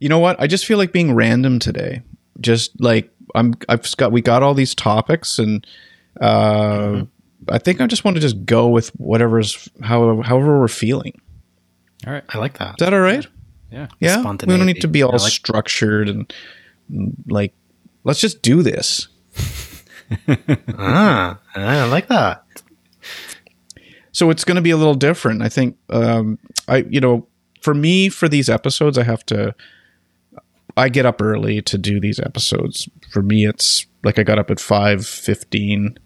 You know what? I just feel like being random today. Just like I'm, I've got we got all these topics, and uh, mm-hmm. I think I just want to just go with whatever's however however we're feeling. All right, I like that. Is that all right? Yeah, yeah. We don't need to be all like- structured and like. Let's just do this. ah, I like that. So it's going to be a little different. I think. Um, I you know, for me, for these episodes, I have to I get up early to do these episodes. For me, it's like I got up at five fifteen.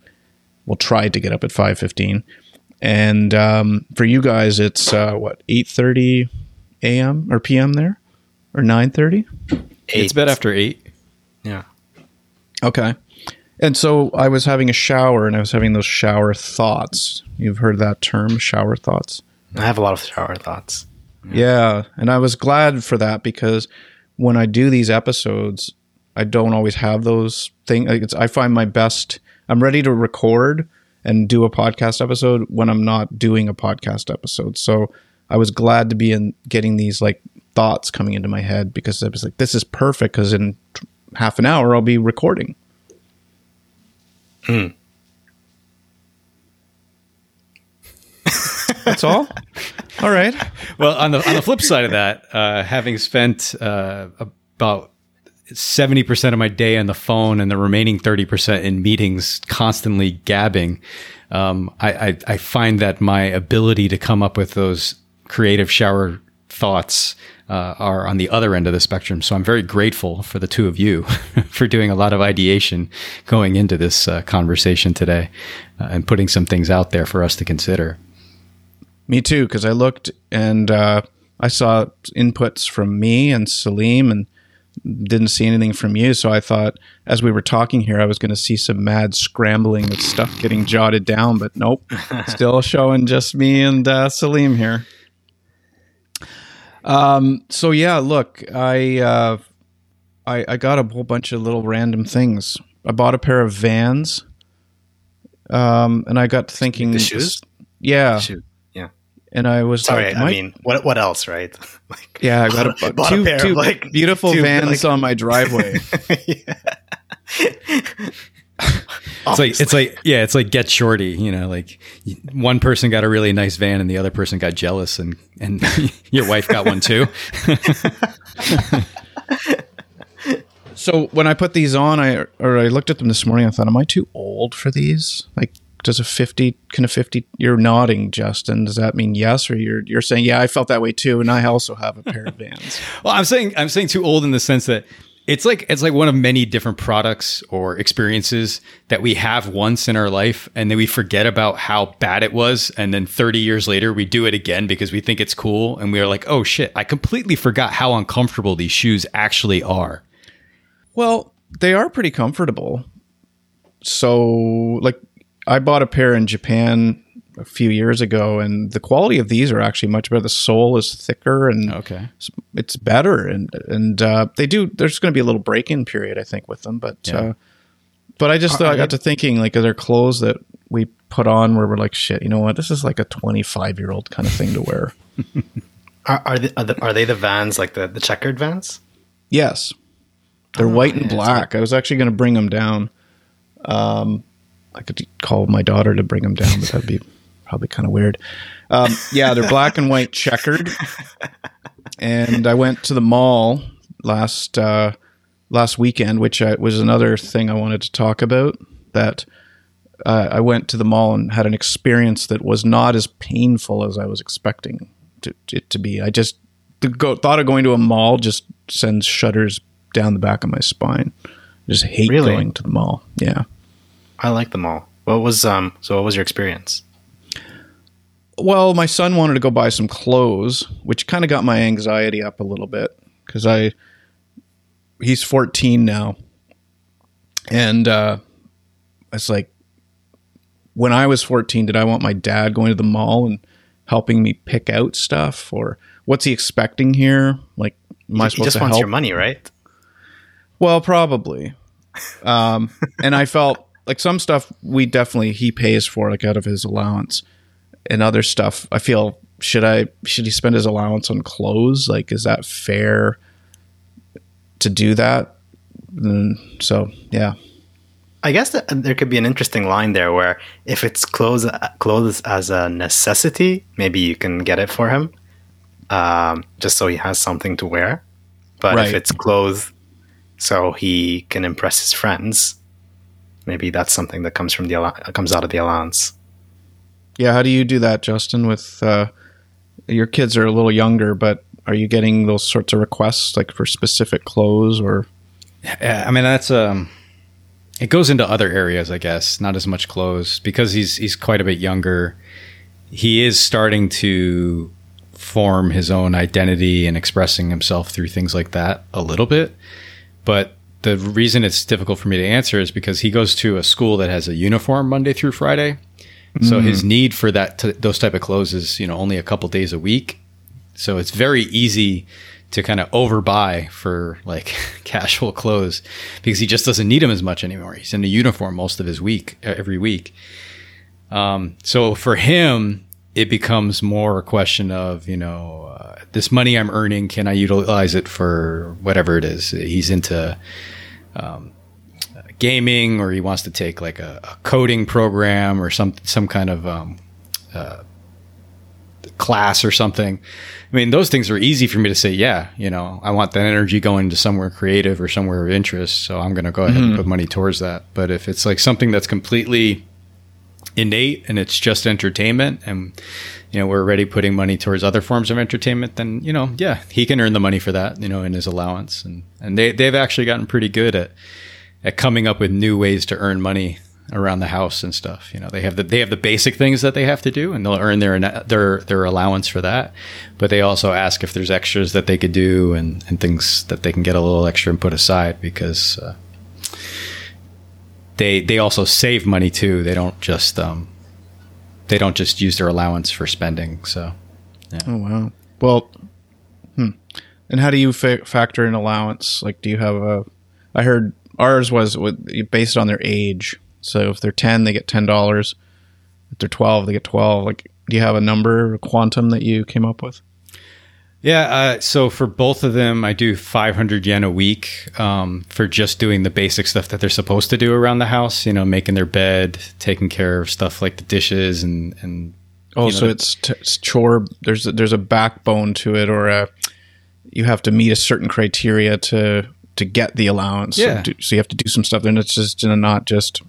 Well, tried to get up at five fifteen, and um, for you guys, it's uh, what eight thirty a.m. or p.m. there, or nine thirty. It's bed after eight. Yeah. Okay. And so I was having a shower, and I was having those shower thoughts. You've heard that term, shower thoughts. I have a lot of shower thoughts. Yeah. yeah, and I was glad for that because when I do these episodes, I don't always have those things. I find my best. I'm ready to record and do a podcast episode when I'm not doing a podcast episode. So I was glad to be in getting these like thoughts coming into my head because I was like, this is perfect because in half an hour I'll be recording. Hmm. That's all. all right. Well, on the on the flip side of that, uh, having spent uh, about seventy percent of my day on the phone and the remaining thirty percent in meetings, constantly gabbing, um, I, I, I find that my ability to come up with those creative shower thoughts uh, are on the other end of the spectrum. So I'm very grateful for the two of you for doing a lot of ideation going into this uh, conversation today uh, and putting some things out there for us to consider. Me too, because I looked and uh, I saw inputs from me and Sileem and didn't see anything from you. So I thought, as we were talking here, I was going to see some mad scrambling with stuff getting jotted down, but nope, still showing just me and uh, Sileem here. Um. So yeah, look, I, uh, I I got a whole bunch of little random things. I bought a pair of Vans. Um, and I got thinking the shoes. Yeah. The shoe and I was sorry. Like, I mean, what what else, right? like, yeah, I got a, two, a two like, beautiful two, vans like, on my driveway. it's like it's like yeah, it's like get shorty. You know, like one person got a really nice van and the other person got jealous, and and your wife got one too. so when I put these on, I or I looked at them this morning. I thought, am I too old for these? Like does a 50 can a 50 you're nodding justin. Does that mean yes or you're you're saying yeah i felt that way too and i also have a pair of vans. Well i'm saying i'm saying too old in the sense that it's like it's like one of many different products or experiences that we have once in our life and then we forget about how bad it was and then 30 years later we do it again because we think it's cool and we are like oh shit i completely forgot how uncomfortable these shoes actually are. Well they are pretty comfortable. So like I bought a pair in Japan a few years ago, and the quality of these are actually much better. The sole is thicker and okay, it's better, and and uh, they do. There's going to be a little break in period, I think, with them, but yeah. uh, but I just thought, I got to thinking like, are there clothes that we put on where we're like, shit, you know what? This is like a 25 year old kind of thing to wear. are are, they, are, the, are they the Vans like the the checkered Vans? Yes, they're oh, white and black. I was actually going to bring them down. Um, I could call my daughter to bring them down, but that'd be probably kind of weird. Um, yeah, they're black and white checkered. And I went to the mall last uh, last weekend, which I, was another thing I wanted to talk about. That uh, I went to the mall and had an experience that was not as painful as I was expecting to, it to be. I just the go, thought of going to a mall just sends shudders down the back of my spine. I just hate really? going to the mall. Yeah. I like them all. What was um? So what was your experience? Well, my son wanted to go buy some clothes, which kind of got my anxiety up a little bit because I he's 14 now, and uh, it's like when I was 14, did I want my dad going to the mall and helping me pick out stuff, or what's he expecting here? Like, am I he, supposed he just to wants help? your money, right? Well, probably. Um, and I felt like some stuff we definitely he pays for like out of his allowance and other stuff i feel should i should he spend his allowance on clothes like is that fair to do that. Then, so yeah, I guess that there could be an interesting line there where if it's clothes clothes as a necessity, maybe you can get it for him, um, just so he has something to wear. But Right. if it's clothes so he can impress his friends, maybe that's something that comes from the comes out of the allowance. yeah. How do you do that, Justin? With uh, your kids are a little younger, but are you getting those sorts of requests like for specific clothes or? Yeah, I mean that's um it goes into other areas, I guess, not as much clothes because he's he's quite a bit younger. He is starting to form his own identity and expressing himself through things like that a little bit. But the reason it's difficult for me to answer is because he goes to a school that has a uniform Monday through Friday. So his need for that t- those type of clothes is, you know, only a couple days a week. So it's very easy to kind of overbuy for like casual clothes because he just doesn't need them as much anymore. He's in a uniform most of his week, every week. Um, so for him, it becomes more a question of, you know, uh, this money I'm earning, can I utilize it for whatever it is? He's into um, gaming or he wants to take like a, a coding program or some, some kind of um, class or something. I mean, those things are easy for me to say, yeah, you know, I want that energy going to somewhere creative or somewhere of interest. So I'm going to go ahead and put money towards that. But if it's like something that's completely innate and it's just entertainment and, you know, we're already putting money towards other forms of entertainment, then, you know, yeah, he can earn the money for that, you know, in his allowance. And, and they, they've actually gotten pretty good at, at coming up with new ways to earn money around the house and stuff. You know, they have the they have the basic things that they have to do, and they'll earn their their their allowance for that. But they also ask if there's extras that they could do and and things that they can get a little extra and put aside because uh, they they also save money too. They don't just um they don't just use their allowance for spending. So Oh wow. Well, hmm. And how do you fa- factor in allowance? Like, do you have a? I heard ours was with, based on their age. So if they're ten, they get ten dollars. If they're twelve, they get twelve. Like, do you have a number, a quantum that you came up with? Yeah, uh, so for both of them, I do 500 yen a week um, for just doing the basic stuff that they're supposed to do around the house. You know, making their bed, taking care of stuff like the dishes, and and Oh, you know, so the- it's, t- it's chore. There's a, there's a backbone to it, or a you have to meet a certain criteria to to get the allowance. Yeah. So, do, so you have to do some stuff, and it's just not just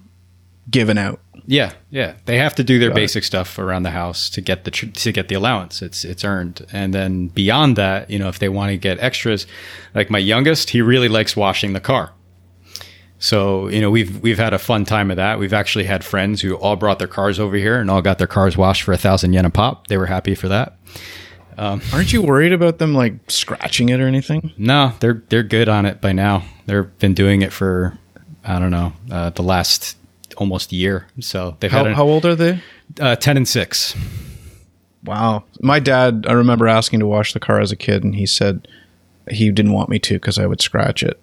given out. yeah, yeah, they have to do their Got it. basic stuff around the house to get the tr- to get the allowance. It's it's earned, and then beyond that, you know, if they want to get extras, like my youngest, he really likes washing the car. So you know we've we've had a fun time of that. We've actually had friends who all brought their cars over here and all got their cars washed for a thousand yen a pop. They were happy for that. Aren't you worried about them like scratching it or anything? No, they're they're good on it by now. They've been doing it for I don't know uh, the last almost year. So they've How, had a, how old are they? uh, ten and six. Wow. My dad, I remember asking to wash the car as a kid, and he said he didn't want me to because I would scratch it.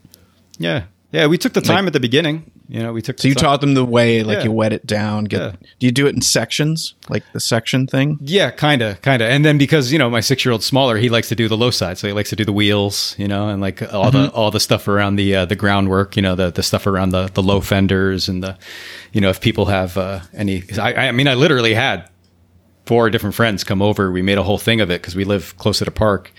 Yeah, yeah. We took the time at the beginning. You know, we took. So you taught them the way, like Yeah. you wet it down. Get. Yeah. Do you do it in sections, like the section thing? Yeah, kind of, kind of. And then because you know my six year old smaller, he likes to do the low side, so he likes to do the wheels, you know, and like all the all the stuff around the uh, the groundwork, you know, the the stuff around the the low fenders and the, you know, if people have uh, any. I, I mean, I literally had four different friends come over. We made a whole thing of it because we live close to the park.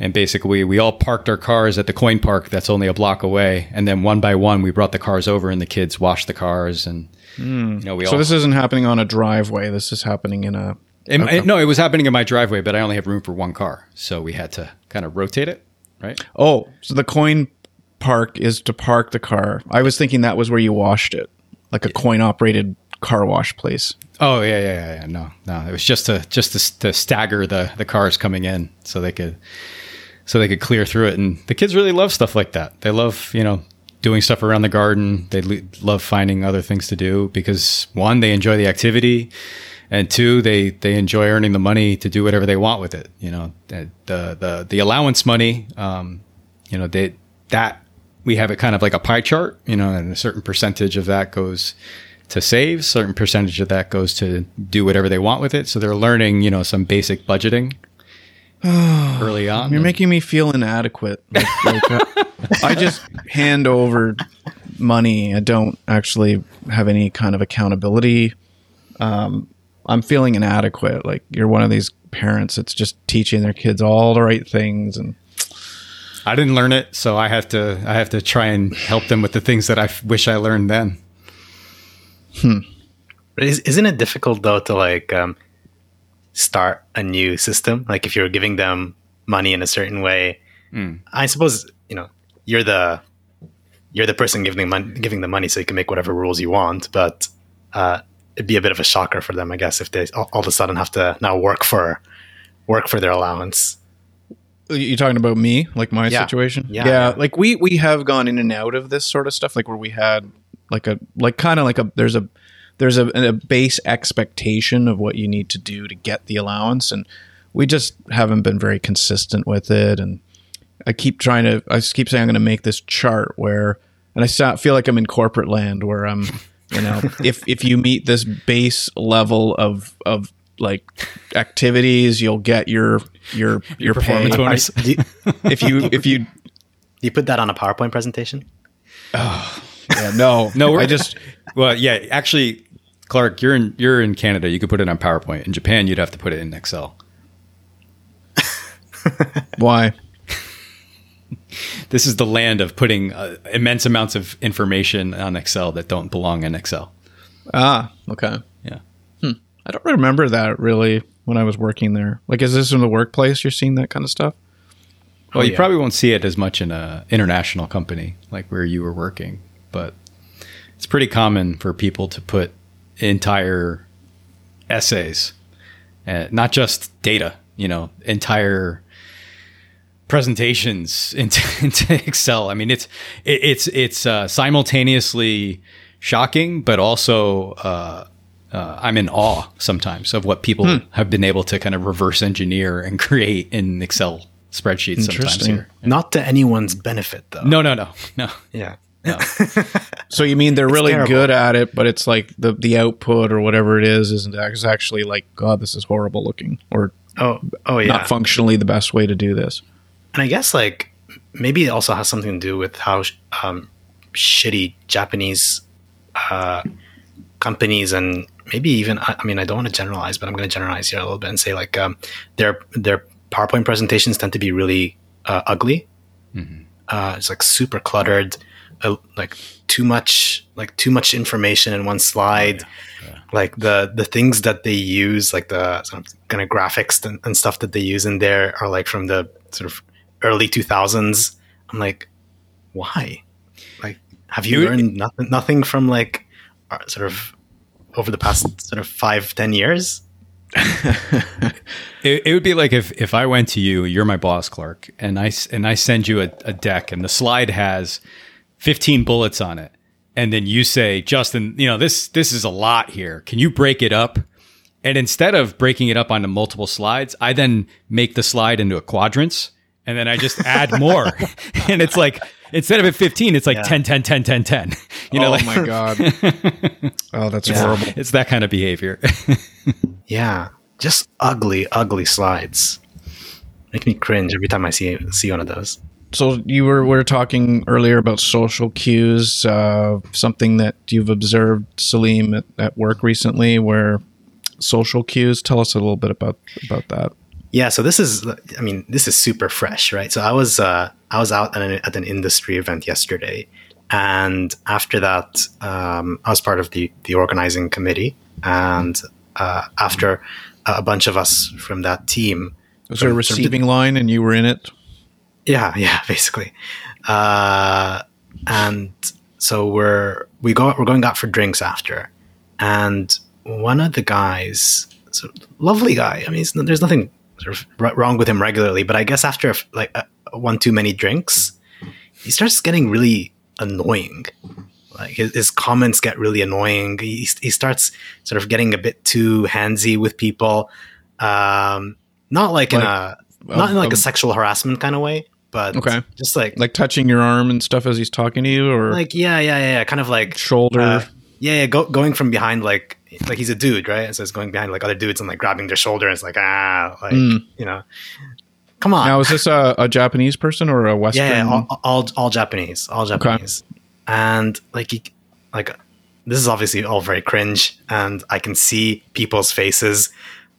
And basically, we, all parked our cars at the coin park that's only a block away. And then one by one, we brought the cars over and the kids washed the cars. And, hmm. you know, we So all. this isn't happening on a driveway. This is happening in a. It- it- no, it was happening in my driveway, but I only have room for one car. So we had to kind of rotate it, right? Oh, so the coin park is to park the car. I was thinking that was where you washed it, like a coin operated car wash place. Oh, yeah, yeah, yeah. yeah. No, no. It was just to just to, to stagger the, the cars coming in so they could so they could clear through it. And the kids really love stuff like that. They love, you know, doing stuff around the garden. They le- love finding other things to do because one, they enjoy the activity, and two, they they enjoy earning the money to do whatever they want with it. You know, the the the, allowance money. Um, you know, they that we have it kind of like a pie chart. You know, and a certain percentage of that goes to save, certain percentage of that goes to do whatever they want with it. So they're learning, you know, some basic budgeting early on. You're making me feel inadequate. Like, like, uh, I just hand over money. I don't actually have any kind of accountability. Um, I'm feeling inadequate. Like you're one of these parents that's just teaching their kids all the right things and I didn't learn it, so I have to I have to try and help them with the things that I f- wish I learned then. But is, isn't it difficult though to like um, start a new system? Like if you're giving them money in a certain way, I suppose you know you're the you're the person giving them mon- giving the money, so you can make whatever rules you want. But uh, it'd be a bit of a shocker for them, I guess, if they all, all of a sudden have to now work for work for their allowance. You're talking about me like my Yeah. situation Yeah, yeah. like we we have gone in and out of this sort of stuff like where we had like a like kind of like a there's a there's a, a base expectation of what you need to do to get the allowance and we just haven't been very consistent with it and i keep trying to i just keep saying i'm going to make this chart where and i sa- feel like i'm in corporate land where i'm you know if if you meet this base level of of like activities you'll get your your your, performance pay. bonus. Do you, if you if you you put that on a PowerPoint presentation? yeah, no No, we're I just well, yeah. Actually, Clark, you're in you're in Canada. You could put it on PowerPoint. In Japan, you'd have to put it in Excel. why This is the land of putting uh, immense amounts of information on Excel that don't belong in Excel. ah okay Yeah. I don't remember that really when I was working there like is this in the workplace you're seeing that kind of stuff Well, you yeah. probably won't see it as much in a international company like where you were working, but it's pretty common for people to put entire essays, uh, not just data. You know, entire presentations into, into Excel. I mean, it's it, it's it's uh, simultaneously shocking, but also uh, uh, I'm in awe sometimes of what people have been able to kind of reverse engineer and create in Excel spreadsheets. Sometimes Interesting. here. Not to anyone's benefit, though. No, no, no, no. Yeah. so you mean they're really terrible. good at it but it's like the the output or whatever it is isn't is actually like god this is horrible looking or Oh, oh yeah. not functionally the best way to do this And I guess like maybe it also has something to do with how um, shitty Japanese uh, companies and maybe even I, I mean I don't want to generalize, but I'm going to generalize here a little bit and say like um, their their PowerPoint presentations tend to be really uh, ugly. Uh, it's like super cluttered, uh, like too much like too much information in one slide. Like the the things that they use, like the sort of kind of graphics and, and stuff that they use in there, are like from the sort of early 2000s. I'm like, why? Like, have you You- learned nothing, nothing from like uh, sort of over the past sort of five, ten years? It, it would be like if if I went to you, you're my boss, Clark, and I and I send you a, a deck, and the slide has 15 bullets on it, and then you say, Justin, you know this this is a lot here. Can you break it up? And instead of breaking it up onto multiple slides, I then make the slide into a quadrants, and then I just add more, and it's like instead of at 15, it's like Yeah. 10, 10, 10, 10, 10. You know, oh like my god oh that's Yeah. horrible it's that kind of behavior. Yeah, just ugly, ugly slides. Make me cringe every time I see see one of those. So you were we were talking earlier about social cues uh, something that you've observed Sileem at, at work recently where social cues tell us a little bit about about that Yeah, so this is, I mean, this is super fresh, right? So I was, uh, I was out at an, at an industry event yesterday, and after that, um, I was part of the the organizing committee, and uh, after a bunch of us from that team, was there a receiving line and you were in it yeah, yeah, basically. Uh, and so we're we go we're going out for drinks after, and one of the guys, so lovely guy. I mean, it's, there's nothing sort of r- wrong with him regularly, but I guess after like uh, one too many drinks, he starts getting really annoying. Like his, his comments get really annoying. He, he starts sort of getting a bit too handsy with people. Um, not like, in Like, a not in like um, a sexual harassment kind of way, but Okay. just like like, like touching your arm and stuff as he's talking to you or yeah, yeah, yeah, yeah, kind of like shoulder uh, yeah, yeah, go, going from behind like like he's a dude, right? So it's going behind like other dudes and like grabbing their shoulder. And it's like ah, like Mm. you know, Come on. Now, is this a, a Japanese person or a Western? yeah, yeah, all, all all Japanese, all Japanese, and like you- like this is obviously all very cringe, and I can see people's faces,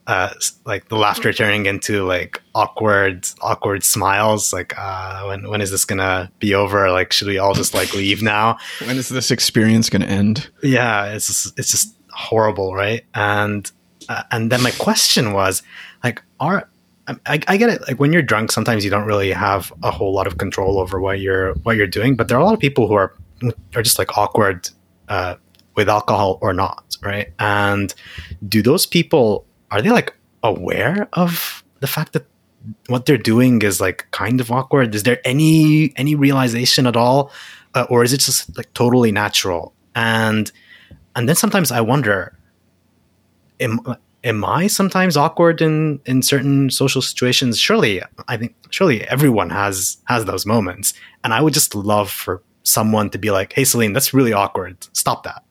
uh, like the laughter turning into like awkward awkward smiles. Like, uh, when when is this gonna be over? Like, should we all just like leave now? when is this experience to end? yeah it's just, it's just horrible right and uh, and then my question was like are I, I get it like when you're drunk sometimes you don't really have a whole lot of control over what you're what you're doing but there are a lot of people who are are just like awkward uh, with alcohol or not right and do those people are they like aware of the fact that what they're doing is like kind of awkward? Is there any any realization at all? Uh, or is it just like totally natural? And and then sometimes i wonder am, am i sometimes awkward in in certain social situations? Surely i think surely everyone has has those moments. And i would just love for someone to be like hey Sileem that's really awkward. Stop that.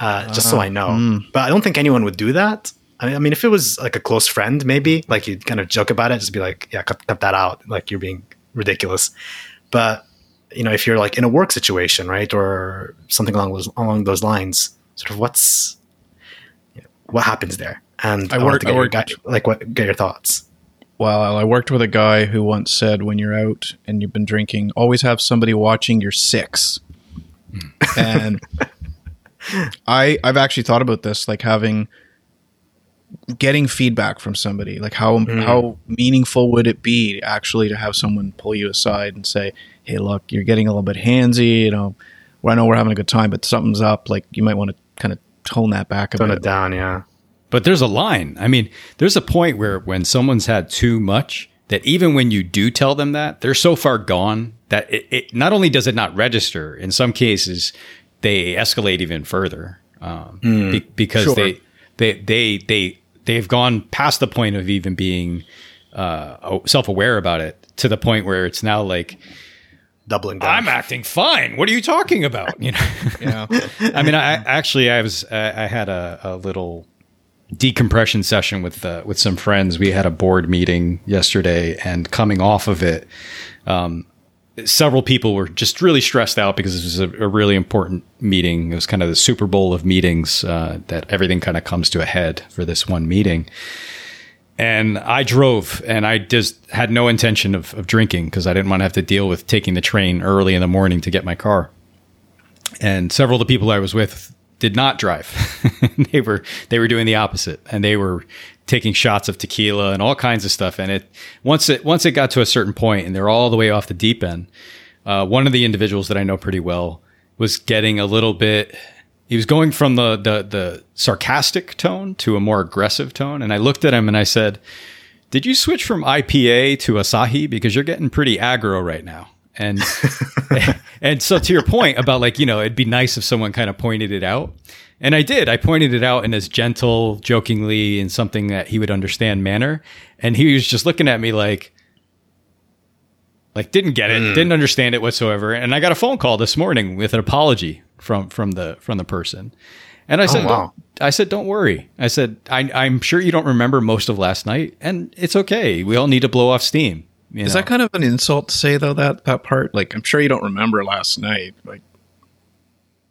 Uh, just so i know. Mm. but i don't think anyone would do that I mean, if it was like a close friend, maybe like you'd kind of joke about it, just be like, "Yeah, cut, cut that out. Like you're being ridiculous." But you know, if you're like in a work situation, right, or something along those along those lines, sort of what's you know, what happens there? And I I, wanted work- to I your, guy- like what get your thoughts. Well, I worked with a guy who once said, when you're out and you've been drinking, always have somebody watching your six. Hmm. and I, I've actually thought about this, like having getting feedback from somebody. Like how how meaningful would it be actually to have someone pull you aside and say, "Hey, look, you're getting a little bit handsy. You know, well, I know we're having a good time, but something's up. Like you might want to kind of tone that back a Tone bit." it down, yeah. But there's a line. I mean, there's a point where when someone's had too much, that even when you do tell them that, they're so far gone that it, it not only does it not register, in some cases, they escalate even further um, be- because Sure. they they they they they've gone past the point of even being uh, self aware about it to the point where it's now like Doubling down. I'm acting fine. What are you talking about? You know. Yeah. I mean, I actually I was I, I had a, a little decompression session with uh, with some friends. We had a board meeting yesterday, and coming off of it, um, several people were just really stressed out because this was a, a really important meeting. It was kind of the Super Bowl of meetings uh, that everything kind of comes to a head for this one meeting. And I drove, and I just had no intention of, of drinking because I didn't want to have to deal with taking the train early in the morning to get my car and several of the people I was with did not drive. they were they were doing the opposite, and they were taking shots of tequila and all kinds of stuff. And it once it once it got to a certain point, and they're all the way off the deep end. Uh, one of the individuals that I know pretty well was getting a little bit. He was going from the, the the sarcastic tone to a more aggressive tone, and I looked at him and I said, "Did you switch from IPA to Asahi because you're getting pretty aggro right now?" And and so to your point about like you know it'd be nice if someone kind of pointed it out, and I did. I pointed it out in as gentle, jokingly, in something that he would understand manner, and he was just looking at me like. Like didn't get it, mm. didn't understand it whatsoever, and I got a phone call this morning with an apology from from the from the person, and I oh, said, wow. "Don't- I said, don't worry. I said, I, I'm sure you don't remember most of last night, and it's okay. We all need to blow off steam. You Is know? that kind of an insult to say though that that part? Like I'm sure you don't remember last night. Like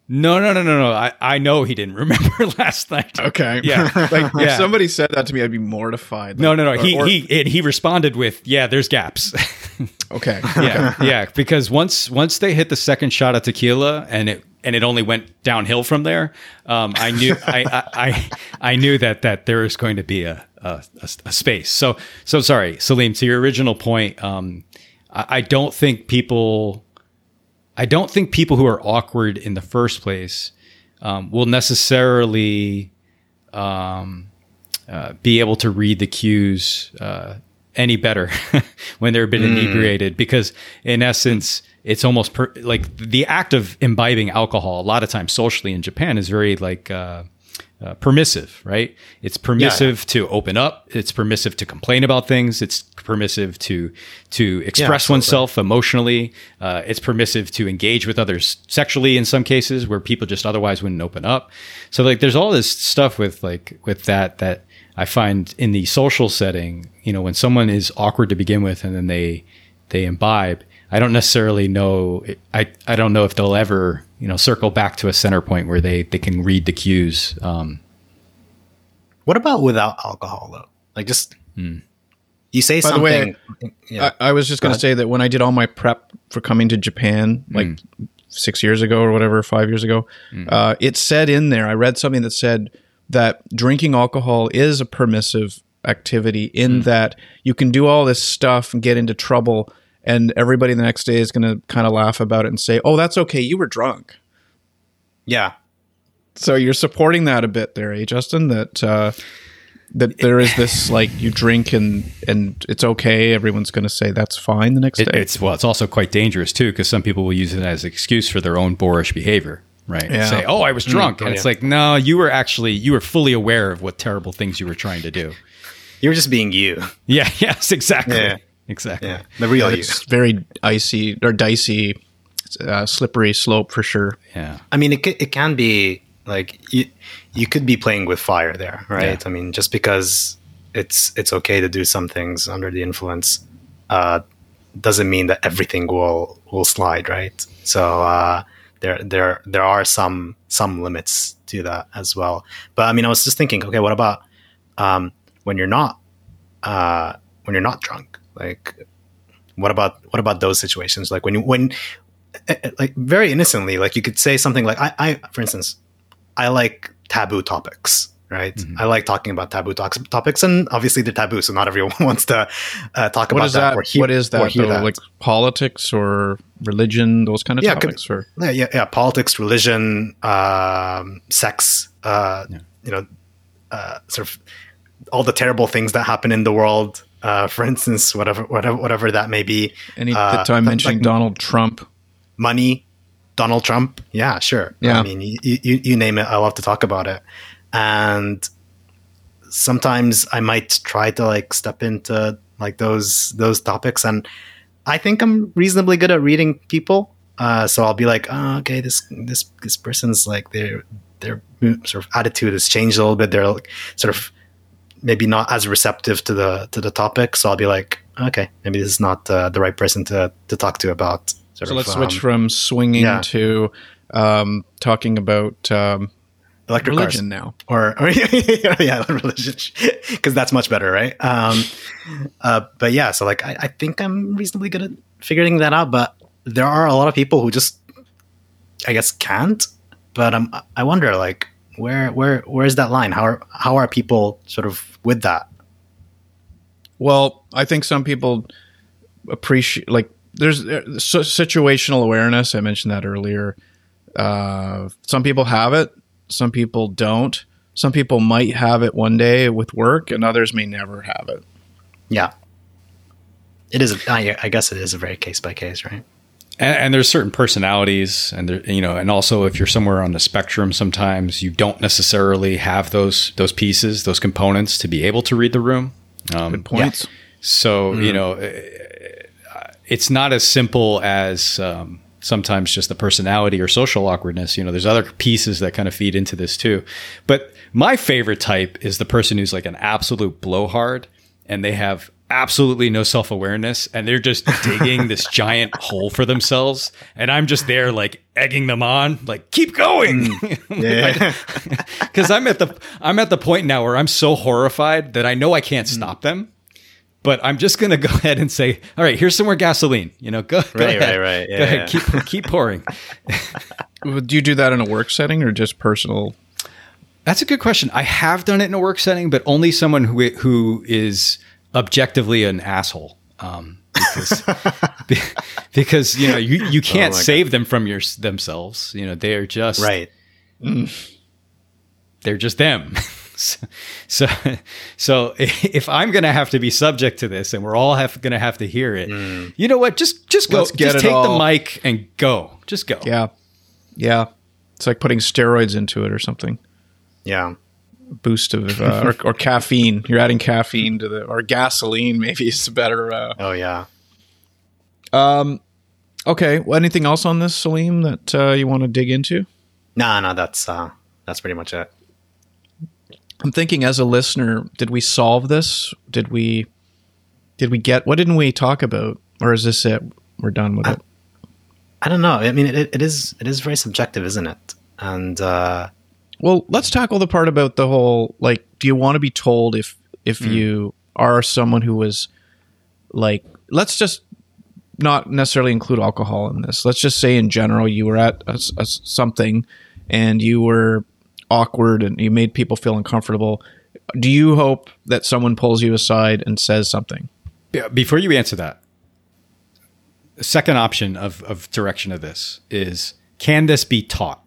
No, no, no, no, no. I, I know he didn't remember last night. okay, Yeah. like if somebody said that to me, I'd be mortified. No, Like, no, no. or- He or- he and he responded with, "Yeah, there's gaps." okay, yeah, yeah. Because once once they hit the second shot of tequila and it and it only went downhill from there, um, I knew I, I I I knew that that there was going to be a a, a, a space. So so sorry, Sileem. To your original point, um, I, I don't think people. I don't think people who are awkward in the first place um, will necessarily um, uh, be able to read the cues uh, any better when they're a bit inebriated. Because in essence it's almost per- like the act of imbibing alcohol a lot of times socially in japan is very like uh, uh, permissive right? It's permissive to open up. It's permissive to complain about things. It's permissive to to express absolutely. oneself emotionally. Uh, it's permissive to engage with others sexually in some cases where people just otherwise wouldn't open up. So like there's all this stuff with like with that that I find in the social setting, you know, when someone is awkward to begin with and then they they imbibe, I don't necessarily know. I I don't know if they'll ever you know circle back to a center point where they they can read the cues. Um, what about without alcohol though? Like just Hmm. you say By the something. way, yeah. I, I was just going to say that when I did all my prep for coming to Japan, like six years ago or whatever, five years ago, uh, it said in there, I read something that said that drinking alcohol is a permissive activity in that you can do all this stuff and get into trouble, and everybody the next day is going to kind of laugh about it and say, oh, that's okay, you were drunk. yeah. So you're supporting that a bit there, eh, Justin? That uh, that there is this like you drink and and it's okay. Everyone's going to say that's fine the next it, day. it's well, it's also quite dangerous too because some people will use it as an excuse for their own boorish behavior. Right? Yeah. Say, "Oh, I was drunk," and oh, it's yeah. like, no, you were actually you were fully aware of what terrible things you were trying to do. You were just being you. Yeah. Yes. Exactly. Yeah. Exactly. Yeah. The real you. it's very icy or dicey, uh, slippery slope for sure. Yeah. I mean, it ca- it can be like you you could be playing with fire there, right? Yeah. I mean, just because it's it's okay to do some things under the influence, uh, doesn't mean that everything will will slide, right? So uh, there there there are some some limits to that as well. But I mean, I was just thinking, okay, what about um, when you're not uh, when you're not drunk? Like, what about what about those situations? Like when you when eh, eh, like very innocently, like you could say something like, I, I for instance, I like taboo topics, right? Mm-hmm. I like talking about taboo tox- topics, and obviously they're taboo, so not everyone wants to uh, talk What about is that? or hear, what is that though? that. Like politics or religion? Those kind of Yeah, topics? or yeah, yeah, yeah, politics, religion, um, sex, uh, you know, uh, sort of all the terrible things that happen in the world. Uh, for instance, whatever, whatever, whatever that may be. any uh, time mentioning like Donald Trump? money, Donald Trump. Yeah, sure. Yeah. I mean, you, you, you name it. I love to talk about it. And sometimes I might try to like step into like those those topics, and I think I'm reasonably good at reading people. Uh, so I'll be like, oh, okay, this this this person's like their their sort of attitude has changed a little bit. They're like, sort of maybe not as receptive to the to the topic. So I'll be like, okay, maybe this is not uh, the right person to to talk to about. So of, let's switch um, from swinging yeah. to um, talking about um, electric religion cars. now. or, or yeah, religion, because that's much better, right? Um, uh, but yeah, so like I, I think I'm reasonably good at figuring that out. But there are a lot of people who just, I guess, can't. But um, I wonder, like, where where where is that line? How are how are people sort of with that? Well, I think some people appreciate like there's uh, situational awareness. I mentioned that earlier. Uh, some people have it, some people don't. Some people might have it one day with work, and others may never have it. Yeah, it is. I, I guess it is a very case by case, right? And, and there's certain personalities and there you know and also if you're somewhere on the spectrum sometimes you don't necessarily have those those pieces those components to be able to read the room. Um, Good points. so you know uh, it's not as simple as um, sometimes just the personality or social awkwardness. You know there's other pieces that kind of feed into this too. But my favorite type is the person who's like an absolute blowhard and they have absolutely no self-awareness and they're just digging this giant hole for themselves and i'm just there like egging them on like keep going mm. Yeah, because i'm at the i'm at the point now where i'm so horrified that i know i can't mm. stop them but i'm just going to go ahead and say all right here's some more gasoline you know go, go Right, ahead right, right. Yeah, go ahead yeah. keep keep pouring Do you do that in a work setting or just personal? That's a good question. I have done it in a work setting, but only someone who who is objectively an asshole. Um, because, be- because you know you, you can't Oh my save them from your themselves. You know they're just right. They're just them. so, so so if I'm gonna have to be subject to this, and we're all have, gonna have to hear it, you know what? Just just go. Let's get just it take all. the mic and go. Just go. Yeah, yeah. It's like putting steroids into it or something. Yeah. Boost of uh, or, or caffeine. You're adding caffeine to the or gasoline. Maybe is a better. Uh, Oh yeah. Um. Okay. Well, anything else on this, Sileem, that uh, you want to dig into? No, no, that's uh, that's pretty much it. I'm thinking as a listener, did we solve this? Did we did we get what didn't we talk about? Or is this it? We're done with it. I don't know. I mean, it, it is it is very subjective, isn't it? And uh, Well, let's tackle the part about the whole like do you want to be told if if mm. you are someone who was like let's just not necessarily include alcohol in this. Let's just say in general you were at a a something and you were awkward and you made people feel uncomfortable. Do you hope that someone pulls you aside and says something? Be- Before you answer that, second option of, of direction of this is can this be taught?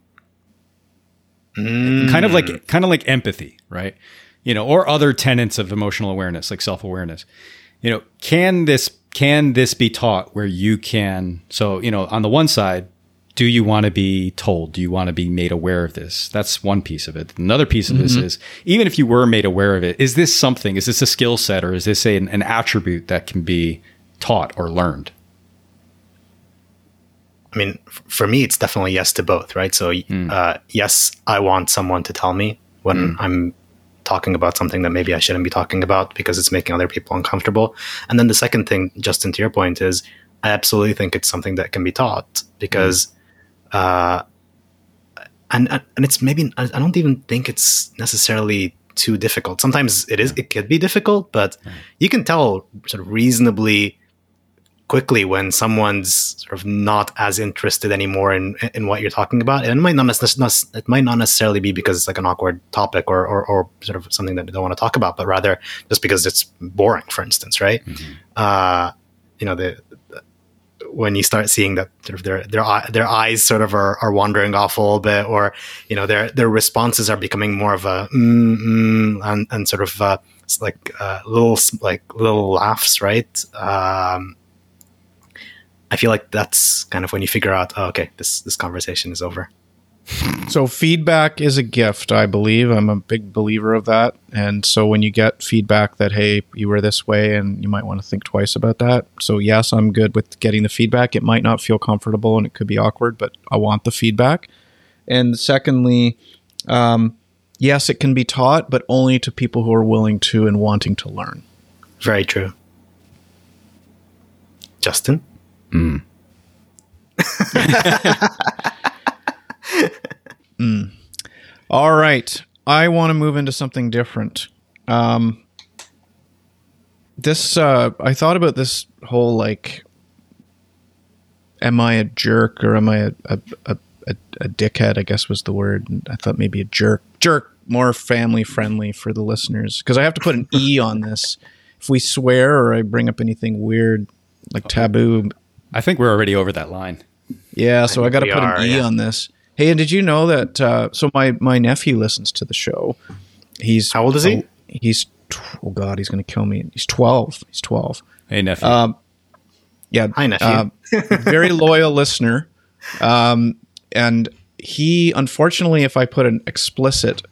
Kind of like mm. kind of like empathy, right? You know, or other tenets of emotional awareness, like self awareness. You know, can this can this be taught where you can? So you know, on the one side, do you want to be told? Do you want to be made aware of this? That's one piece of it. Another piece of this mm-hmm. is even if you were made aware of it, is this something? Is this a skill set or is this a, an attribute that can be taught or learned? I mean, f- for me, it's definitely yes to both, right? So, uh, yes, I want someone to tell me when I'm talking about something that maybe I shouldn't be talking about because it's making other people uncomfortable. And then the second thing, Justin, to your point, is I absolutely think it's something that can be taught because, uh, and and it's maybe I I don't even think it's necessarily too difficult. Sometimes it is, it could be difficult, but you can tell sort of reasonably quickly when someone's sort of not as interested anymore in in what you're talking about. And it might not necessarily it might not necessarily be because it's like an awkward topic or or, or sort of something that they don't want to talk about, but rather just because it's boring, for instance, right? Uh, you know, the, the- when you start seeing that sort of their their their eyes sort of are, are wandering off a little bit, or you know their their responses are becoming more of a mm, mm, and and sort of uh, like uh, little like little laughs, right? Um, I feel like that's kind of when you figure out, oh, okay, this this conversation is over. So feedback is a gift, I believe. I'm a big believer of that. And so when you get feedback that hey, you were this way and you might want to think twice about that. So yes, I'm good with getting the feedback. It might not feel comfortable and it could be awkward, but I want the feedback. And secondly, um, yes, it can be taught, but only to people who are willing to and wanting to learn. Very true. Justin, All right. I want to move into something different. Um, this, uh, I thought about this whole like, am I a jerk or am I a, a, a, a, a dickhead? I guess was the word. And I thought maybe a jerk. Jerk, more family friendly for the listeners. Because I have to put an E on this. If we swear or I bring up anything weird, like taboo, I think we're already over that line. yeah, so I, think got to put are, an E yeah. on this. Hey, and did you know that? Uh, so my my nephew listens to the show. He's How old is he? oh, he's oh god, he's gonna kill me. He's twelve. He's twelve. Hey, nephew. Um, yeah, Hi, nephew. um, very loyal listener. Um, and he, unfortunately, if I put an explicit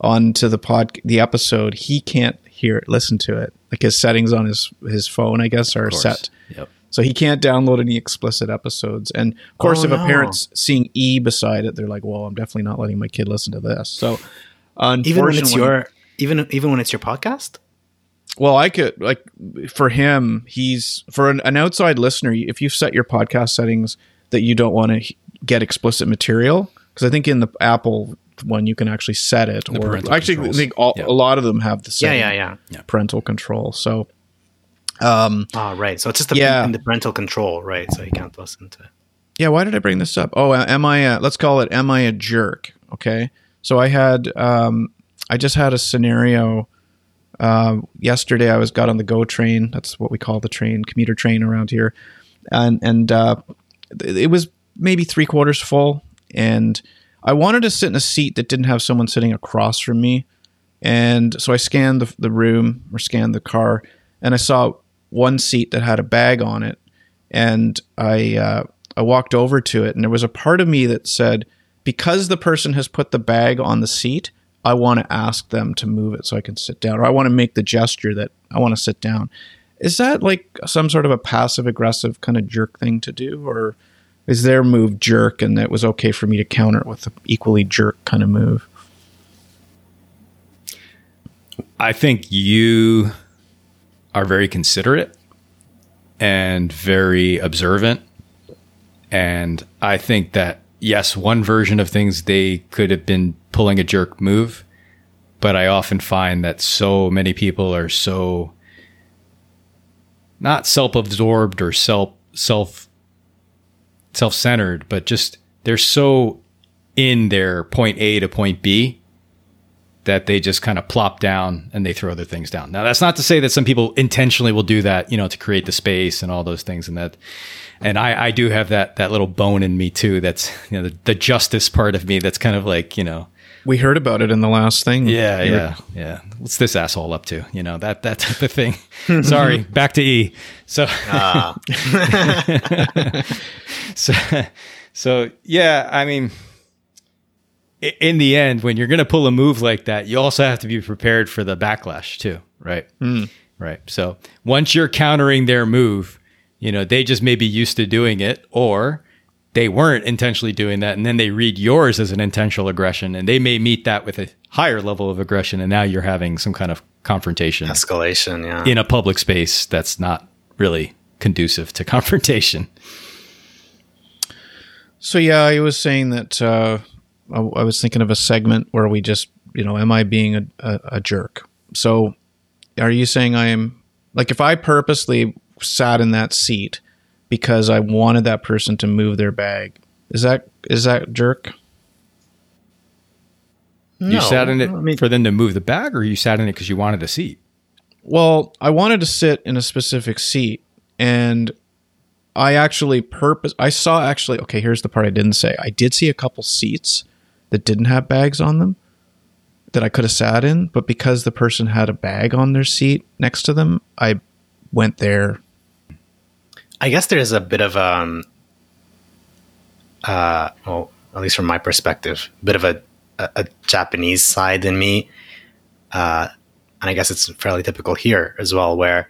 onto the pod, the episode, he can't hear it, listen to it. Like his settings on his his phone, I guess, are set. Yep. So he can't download any explicit episodes. And of course, Oh, if a parent's seeing E beside it, they're like, "Well, I'm definitely not letting my kid listen to this." So, unfortunately, even when it's your even even when it's your podcast. well, I could like for him, he's for an, an outside listener. If you've set your podcast settings that you don't want to get explicit material, because I think in the Apple one you can actually set it, or parental actually, I think all, Yeah. a lot of them have the Yeah, setting, yeah, yeah. parental control. So, um, Oh, right. So it's just the, Yeah. in the parental control, right? So you can't listen to it. yeah why did i bring this up oh uh, am i a, let's call it am i a jerk okay so i had um i just had a scenario um yesterday i was got on the go train that's what we call the train commuter train around here and and uh it was maybe three quarters full and i wanted to sit in a seat that didn't have someone sitting across from me and so i scanned the, the room or scanned the car and i saw one seat that had a bag on it and I uh, I walked over to it, and there was a part of me that said, because the person has put the bag on the seat, I want to ask them to move it so I can sit down, or I want to make the gesture that I want to sit down. Is that like some sort of a passive aggressive kind of jerk thing to do, or is their move jerk, and it was okay for me to counter it with an equally jerk kind of move? I think you are very considerate and very observant. And I think that, yes, one version of things they could have been pulling a jerk move. But I often find that so many people are so not self-absorbed or self self self-centered, but just they're so in their point A to point B that they just kind of plop down and they throw other things down. Now that's not to say that some people intentionally will do that, you know, to create the space and all those things and that and I, I do have that that little bone in me too that's you know the, the justice part of me that's kind of like, you know, We heard about it in the last thing. yeah, yeah, yeah. What's this asshole up to? You know, that that type of thing. Sorry, back to E. So Ah, so so yeah, I mean i- in the end when you're going to pull a move like that, you also have to be prepared for the backlash too, right? Right. So, once you're countering their move, you know, they just may be used to doing it or they weren't intentionally doing that and then they read yours as an intentional aggression and they may meet that with a higher level of aggression and now you're having some kind of confrontation escalation. Yeah. in a public space that's not really conducive to confrontation. So yeah, I was saying that uh, I, I was thinking of a segment where we just, you know, am I being a, a, a jerk? So, are you saying I am like if I purposely sat in that seat because I wanted that person to move their bag? Is that is that jerk? you sat in it I mean- for them to move the bag or you sat in it because you wanted a seat? Well, I wanted to sit in a specific seat and I actually purpose I saw actually okay, here's the part I didn't say. I did see a couple seats that didn't have bags on them that I could have sat in, but because the person had a bag on their seat next to them, I went there. I guess there's a bit of um uh well, at least from my perspective, a bit of a, a, a Japanese side in me. Uh and I guess it's fairly typical here as well, where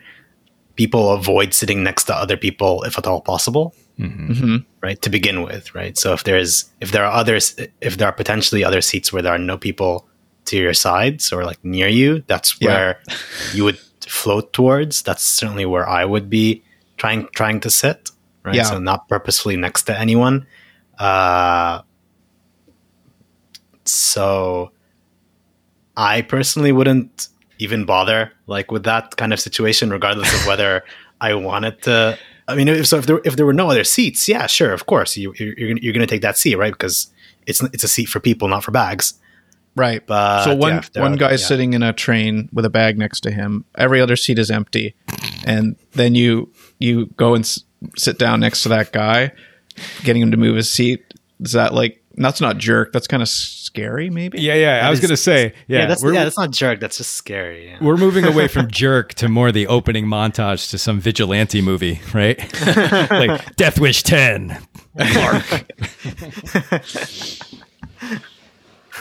people avoid sitting next to other people if at all possible. Hmm right to begin with right? So if there's if there are others if there are potentially other seats where there are no people to your sides or like near you that's Yeah. where you would float towards. That's certainly where i would be trying trying to sit right? Yeah. so not purposefully next to anyone. Uh so i personally wouldn't even bother like with that kind of situation regardless of whether i wanted to i mean if so if there if there were no other seats yeah sure of course you you're, you're, gonna, you're gonna take that seat right because it's it's a seat for people not for bags Right. but so one yeah, one guy's yeah. sitting in a train with a bag next to him. Every other seat is empty, and then you you go and s- sit down next to that guy, getting him to move his seat. Is that like that's not jerk? That's kind of scary, maybe. Yeah, yeah. I was is- going to say, yeah, yeah, that's yeah that's not jerk that's just scary yeah. we're moving away from jerk to more the opening montage to some vigilante movie, right? like Death Wish 10. Mark.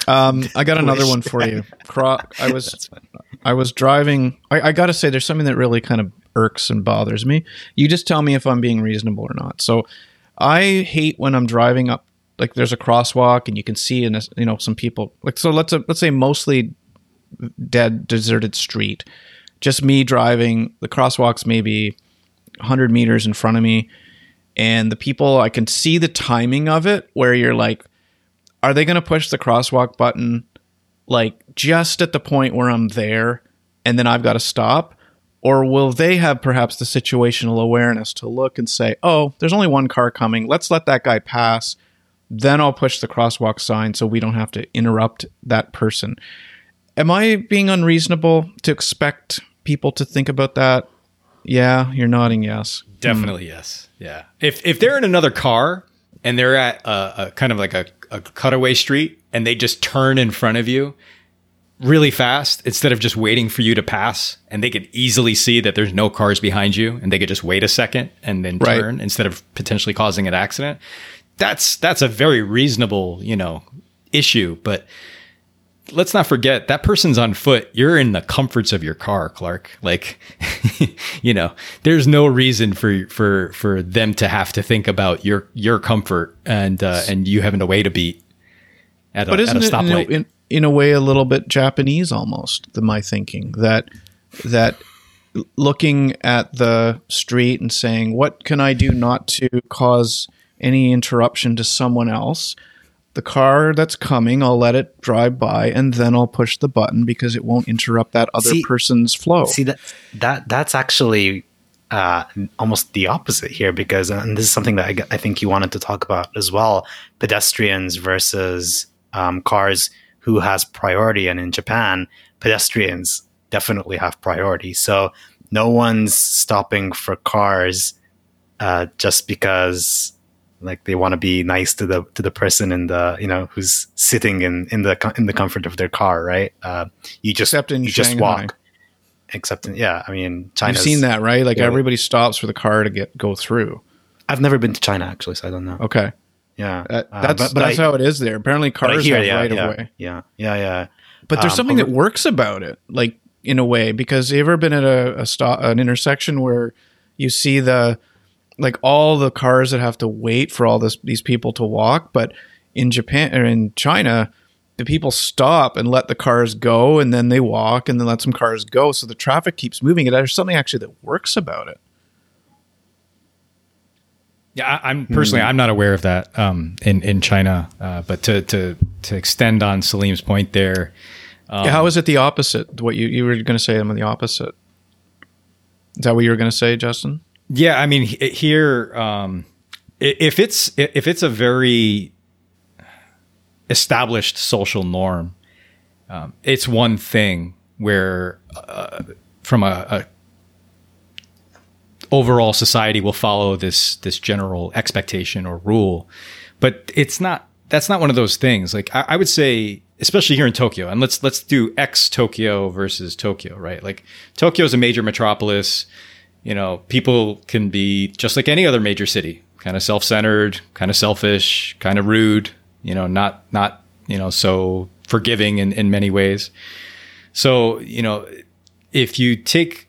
Um, I got another one for you. Cro- I was I was driving. I, I got to say, there's something that really kind of irks and bothers me. You just tell me if I'm being reasonable or not. So, I hate when I'm driving up. Like there's a crosswalk and you can see in a, you know some people like so let's let's say mostly dead deserted street just me driving the crosswalks maybe 100 meters in front of me and the people I can see the timing of it where you're like are they going to push the crosswalk button like just at the point where I'm there and then I've got to stop? Or will they have perhaps the situational awareness to look and say, oh, there's only one car coming. Let's let that guy pass. Then I'll push the crosswalk sign so we don't have to interrupt that person. Am I being unreasonable to expect people to think about that? Yeah, you're nodding yes. Definitely yes. Yeah. If if they're in another car and they're at a, a kind of like a, a cutaway street and they just turn in front of you really fast instead of just waiting for you to pass and they could easily see that there's no cars behind you and they could just wait a second and then Right. turn instead of potentially causing an accident. That's that's a very reasonable, you know, issue, but let's not forget that person's on foot. You're in the comforts of your car, Clark. Like, you know, there's no reason for for for them to have to think about your your comfort and uh, and you having to wait a beat at a, But at a isn't it in, stoplight. in, in a way a little bit Japanese almost. The, my thinking that that looking at the street and saying, "What can I do not to cause any interruption to someone else?" The car that's coming, I'll let it drive by, and then I'll push the button because it won't interrupt that other See- person's flow. See that that that's actually uh, almost the opposite here because, and this is something that I think you wanted to talk about as well: pedestrians versus um, cars. Who has priority? And in Japan, pedestrians definitely have priority. So no one's stopping for cars uh, just because like they want to be nice to the to the person in the you know who's sitting in in the in the comfort of their car, right? Uh, you just Except in you just walk. Except in yeah, I mean China. You've seen that, right? Like yeah. everybody stops for the car to get go through. I've never been to China actually, so I don't know. Okay, Yeah, that, Uh, that's but- but that's I- how it is there. Apparently, cars hear, have yeah, right yeah, of way. Yeah, yeah, yeah. But there's Um, something that works about it, like in a way, because you ever been at a, a stop, an intersection where you see the like all the cars that have to wait for all this these people to walk, but in Japan or in China, the people stop and let the cars go, and then they walk, and then let some cars go, so the traffic keeps moving. And there's something actually that works about it. Yeah, I, I'm personally I'm not aware of that um, in in China, uh, but to to to extend on Sileem's point there, Yeah, how is it the opposite? What you you were going to say? I'm the opposite. Is that what you were going to say, Justin? Yeah, I mean here, um, if it's if it's a very established social norm, um, it's one thing where uh, from a, a overall society will follow this this general expectation or rule, but it's not. That's not one of those things. Like I, I would say, especially here in Tokyo, and let's let's do ex Tokyo versus Tokyo, right? Like Tokyo is a major metropolis you know, people can be just like any other major city, kind of self-centered, kind of selfish, kind of rude, you know, not not, you know, so forgiving in, in many ways. So, you know, if you take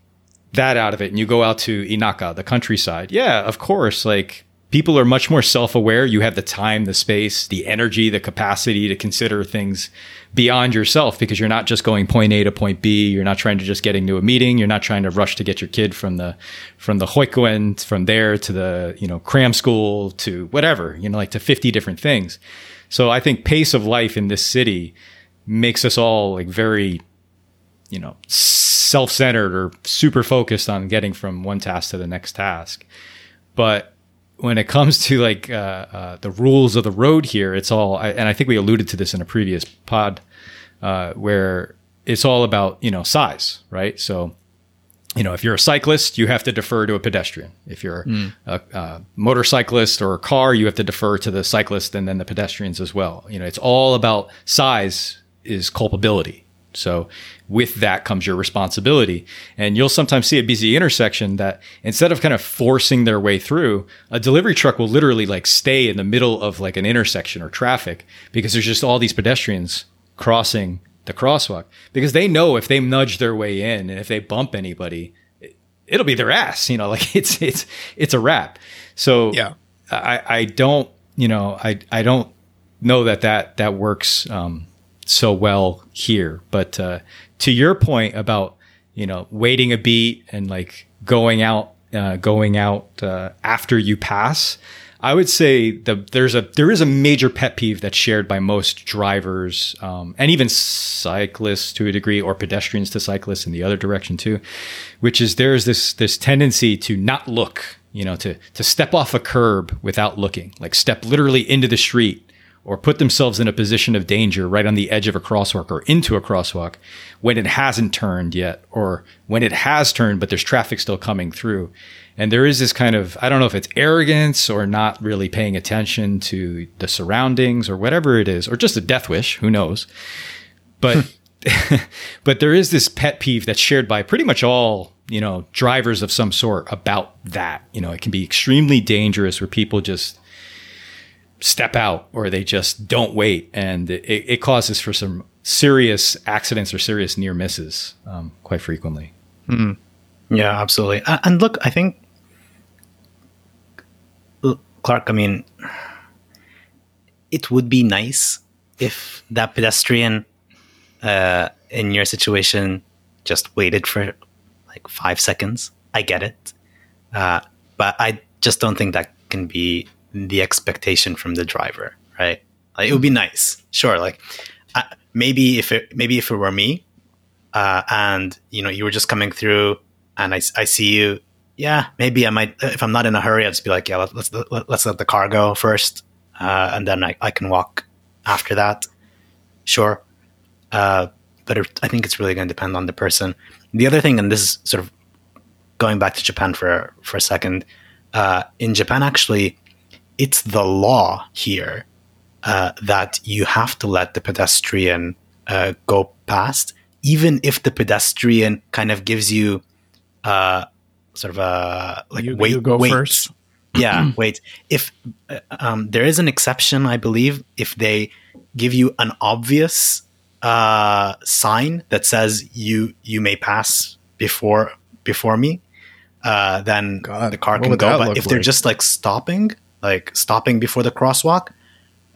that out of it and you go out to Inaka, the countryside, yeah, of course, like people are much more self-aware. You have the time, the space, the energy, the capacity to consider things beyond yourself because you're not just going point A to point B. You're not trying to just get into a meeting. You're not trying to rush to get your kid from the from the hoikuen from there to the you know cram school to whatever you know like to 50 different things. So I think pace of life in this city makes us all like very you know self-centered or super focused on getting from one task to the next task. But when it comes to like uh, uh, the rules of the road here, it's all, I, and I think we alluded to this in a previous pod, uh, where it's all about you know size, right? So, you know, if you're a cyclist, you have to defer to a pedestrian. If you're a, a motorcyclist or a car, you have to defer to the cyclist and then the pedestrians as well. You know, it's all about size is culpability. So with that comes your responsibility. And you'll sometimes see a busy intersection that instead of kind of forcing their way through, a delivery truck will literally like stay in the middle of like an intersection or traffic because there's just all these pedestrians crossing the crosswalk because they know if they nudge their way in and if they bump anybody, it- it'll be their ass, you know, like it's, it's, it's a wrap. So Yeah. I, I don't, you know, I, I don't know that that, that works, um, so well here. But uh, to your point about you know waiting a beat and like going out, uh, going out uh, after you pass, I would say the there's a there is a major pet peeve that's shared by most drivers um, and even cyclists to a degree, or pedestrians to cyclists in the other direction too, which is there's this this tendency to not look. You know, to to step off a curb without looking, like step literally into the street or put themselves in a position of danger right on the edge of a crosswalk or into a crosswalk when it hasn't turned yet or when it has turned but there's traffic still coming through. And there is this kind of i don't know if it's arrogance or not really paying attention to the surroundings or whatever it is or just a death wish who knows? But hmm. but there is this pet peeve that's shared by pretty much all you know drivers of some sort about that. You know it can be extremely dangerous where people just step out or they just don't wait and it, it causes for some serious accidents or serious near misses um, quite frequently Yeah, absolutely. And look, I think Clark. I mean, it would be nice if that pedestrian uh, in your situation just waited for like five seconds. I get it, uh, but I just don't think that can be the expectation from the driver, right? Like, it would be nice, sure. Like uh, maybe if it maybe if it were me, uh, and you know you were just coming through, and I, I see you, yeah, maybe I might. If I'm not in a hurry, I'd just be like, yeah, let, let's let, let's let the car go first, uh, and then I, I can walk after that. Sure, uh, but it, I think it's really going to depend on the person. The other thing, and this is sort of going back to Japan for for a second. Uh, in Japan, actually, it's the law here uh, that you have to let the pedestrian uh, go past, even if the pedestrian kind of gives you uh, sort of a like You- wait, you go wait. first. yeah, wait. If uh, um, there is an exception, I believe, if they give you an obvious uh, sign that says you you may pass before before me, uh, then God, the car can go. But if they're just like stopping, like stopping before the crosswalk,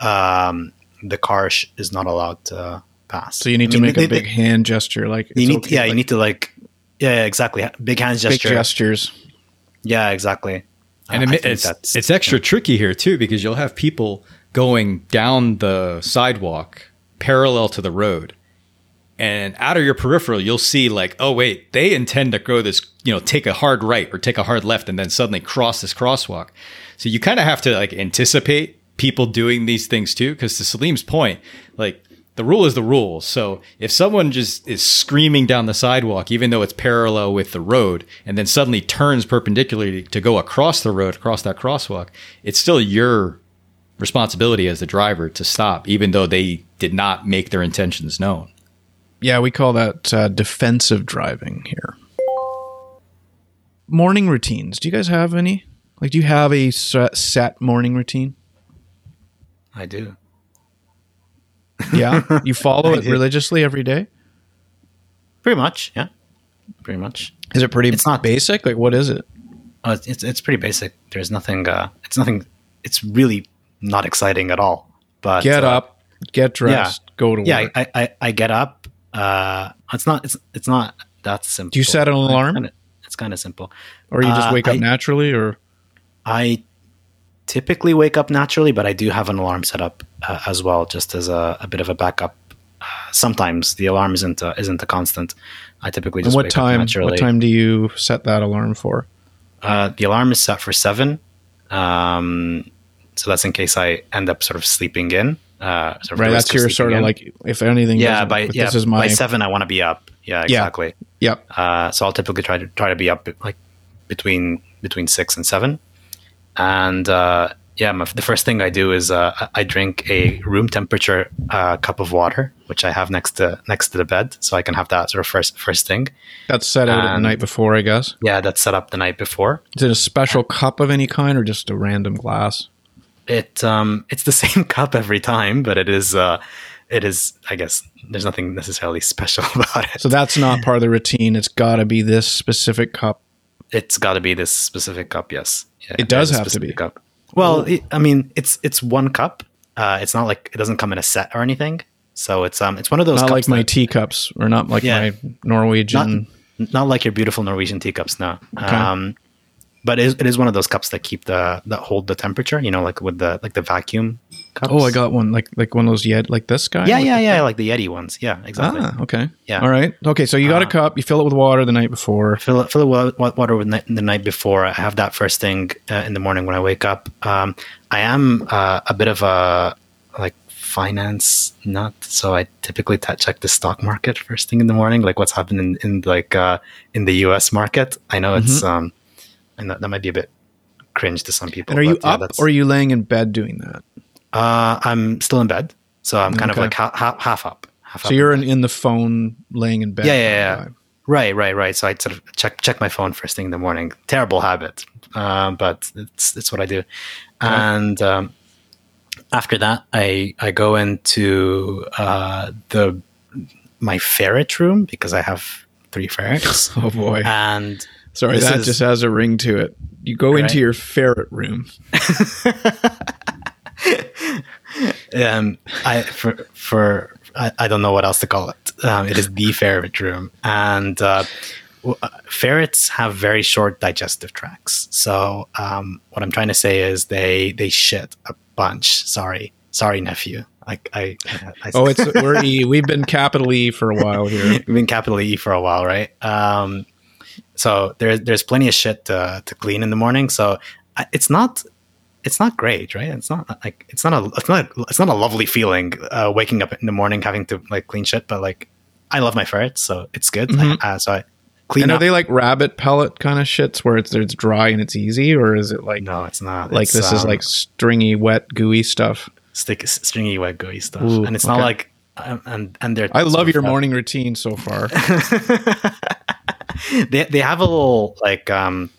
um, the car sh- is not allowed to pass. So you need I to mean, make they- a big they- hand gesture, like you need, okay, yeah, you need to like, yeah, yeah, exactly. Big hands big gestures. Yeah, exactly. And Uh, it, it's that's- it's extra tricky here too because you'll have people going down the sidewalk parallel to the road, and out of your peripheral you'll see like, oh wait, they intend to go this, you know, take a hard right or take a hard left, and then suddenly cross this crosswalk. So you kind of have to like anticipate people doing these things too, because to Sileem's point, like. The rule is the rule. So if someone just is screaming down the sidewalk, even though it's parallel with the road, and then suddenly turns perpendicularly to go across the road, across that crosswalk, it's still your responsibility as the driver to stop, even though they did not make their intentions known. Yeah, we call that uh, defensive driving here. Morning routines. Do you guys have any? Like, do you have a set, morning routine? I do. Yeah, you follow it do. religiously every day. Pretty much, yeah. Pretty much. Is it pretty? It's not- basic. Like, what is it? Oh, it's, it's it's pretty basic. There's nothing. Uh, it's nothing. It's really not exciting at all. But Get uh, up, get dressed, go to Yeah, work. I, I I get up. Uh, it's not. It's it's not that simple. Do you set an alarm? It's kind of simple. or you just uh, wake up I- naturally, or I typically wake up naturally, but I do have an alarm set up uh, as well, just as a, a bit of a backup. Uh, sometimes the alarm isn't a, isn't a constant. I typically and just what wake time? up naturally. What time do you set that alarm for? Uh, the alarm is set for seven. Um, so that's in case I end up sort of sleeping in. Uh, Right, that's your sort of in. like if anything. yeah. By yeah, this is my by seven, I want to be up. Yeah, Yeah. exactly. yep. Uh, so I'll typically try to try to be up like between between six and seven, and uh, yeah, my, the first thing I do is uh, I- I drink a room temperature uh, cup of water, which I have next to next to the bed, so I can have that sort of first first thing. That's set out the night before, I guess. Yeah, that's set up the night before. Is it a special cup of any kind, or just a random glass? It um it's the same cup every time, but it is uh it is I guess there's nothing necessarily special about it. So that's not part of the routine. It's got to be this specific cup. it's got to be this specific cup. Yes, yeah, It does have to be. Cup. Well, it, I mean, it's it's one cup. Uh, it's not like it doesn't come in a set or anything. So it's um it's one of those Not like my teacups, or not like Yeah. my Norwegian. not like your beautiful Norwegian teacups. No. Um, but it is, it is one of those cups that keep the that hold the temperature. You know, like with the like the vacuum cups. oh, I got one like like one of those yet like this guy. Yeah, yeah, yeah, like the Yeti ones. Yeah, exactly. Ah, okay. Yeah. All right. Okay. So you got a Uh, cup. You fill it with water the night before. fill it, fill it with water with the night before. I have that first thing uh, in the morning when I wake up. Um, I am uh, a bit of a like finance nut, so I typically t- check the stock market first thing in the morning, like what's happening in, in like uh, in the U.S. market. I know it's um, and that, that might be a bit cringe to some people. And are you but up that's- or are you laying in bed doing that? uh, I'm still in bed, so I'm kind Okay. of like ha- ha- half up. Half So up you're in in, the phone laying in bed. Yeah, yeah, yeah. Right, right, right. So I sort of check check my phone first thing in the morning. Terrible habit, uh, but it's it's what I do. And um, after that, I I go into uh, the my ferret room because I have three ferrets, Oh boy. and Sorry, this that is- just has a ring to it. You go Right. into your ferret room. um, I for for I, I don't know what else to call it. Um, it is the ferret room, and uh, w- uh, ferrets have very short digestive tracts. So um, what I'm trying to say is they they shit a bunch. Sorry, sorry, nephew. I, I, I Oh, it's we're E. We've been capital E for a while here. we've been capital E for a while, right? Um, so there's there's plenty of shit to, to clean in the morning. So it's not it's not great, right? It's not like it's not a it's not it's not a lovely feeling uh, waking up in the morning having to like clean shit. But like I love my ferrets, so it's good. Uh, so I clean And are they like rabbit pellet kind of shits where it's it's dry and it's easy, or is it like no, it's not. like It's, this is um, like stringy, wet, gooey stuff? stick stringy wet gooey stuff, Ooh, and it's okay. not like um, and and they're I love your uh, morning routine so far. they they have a little like um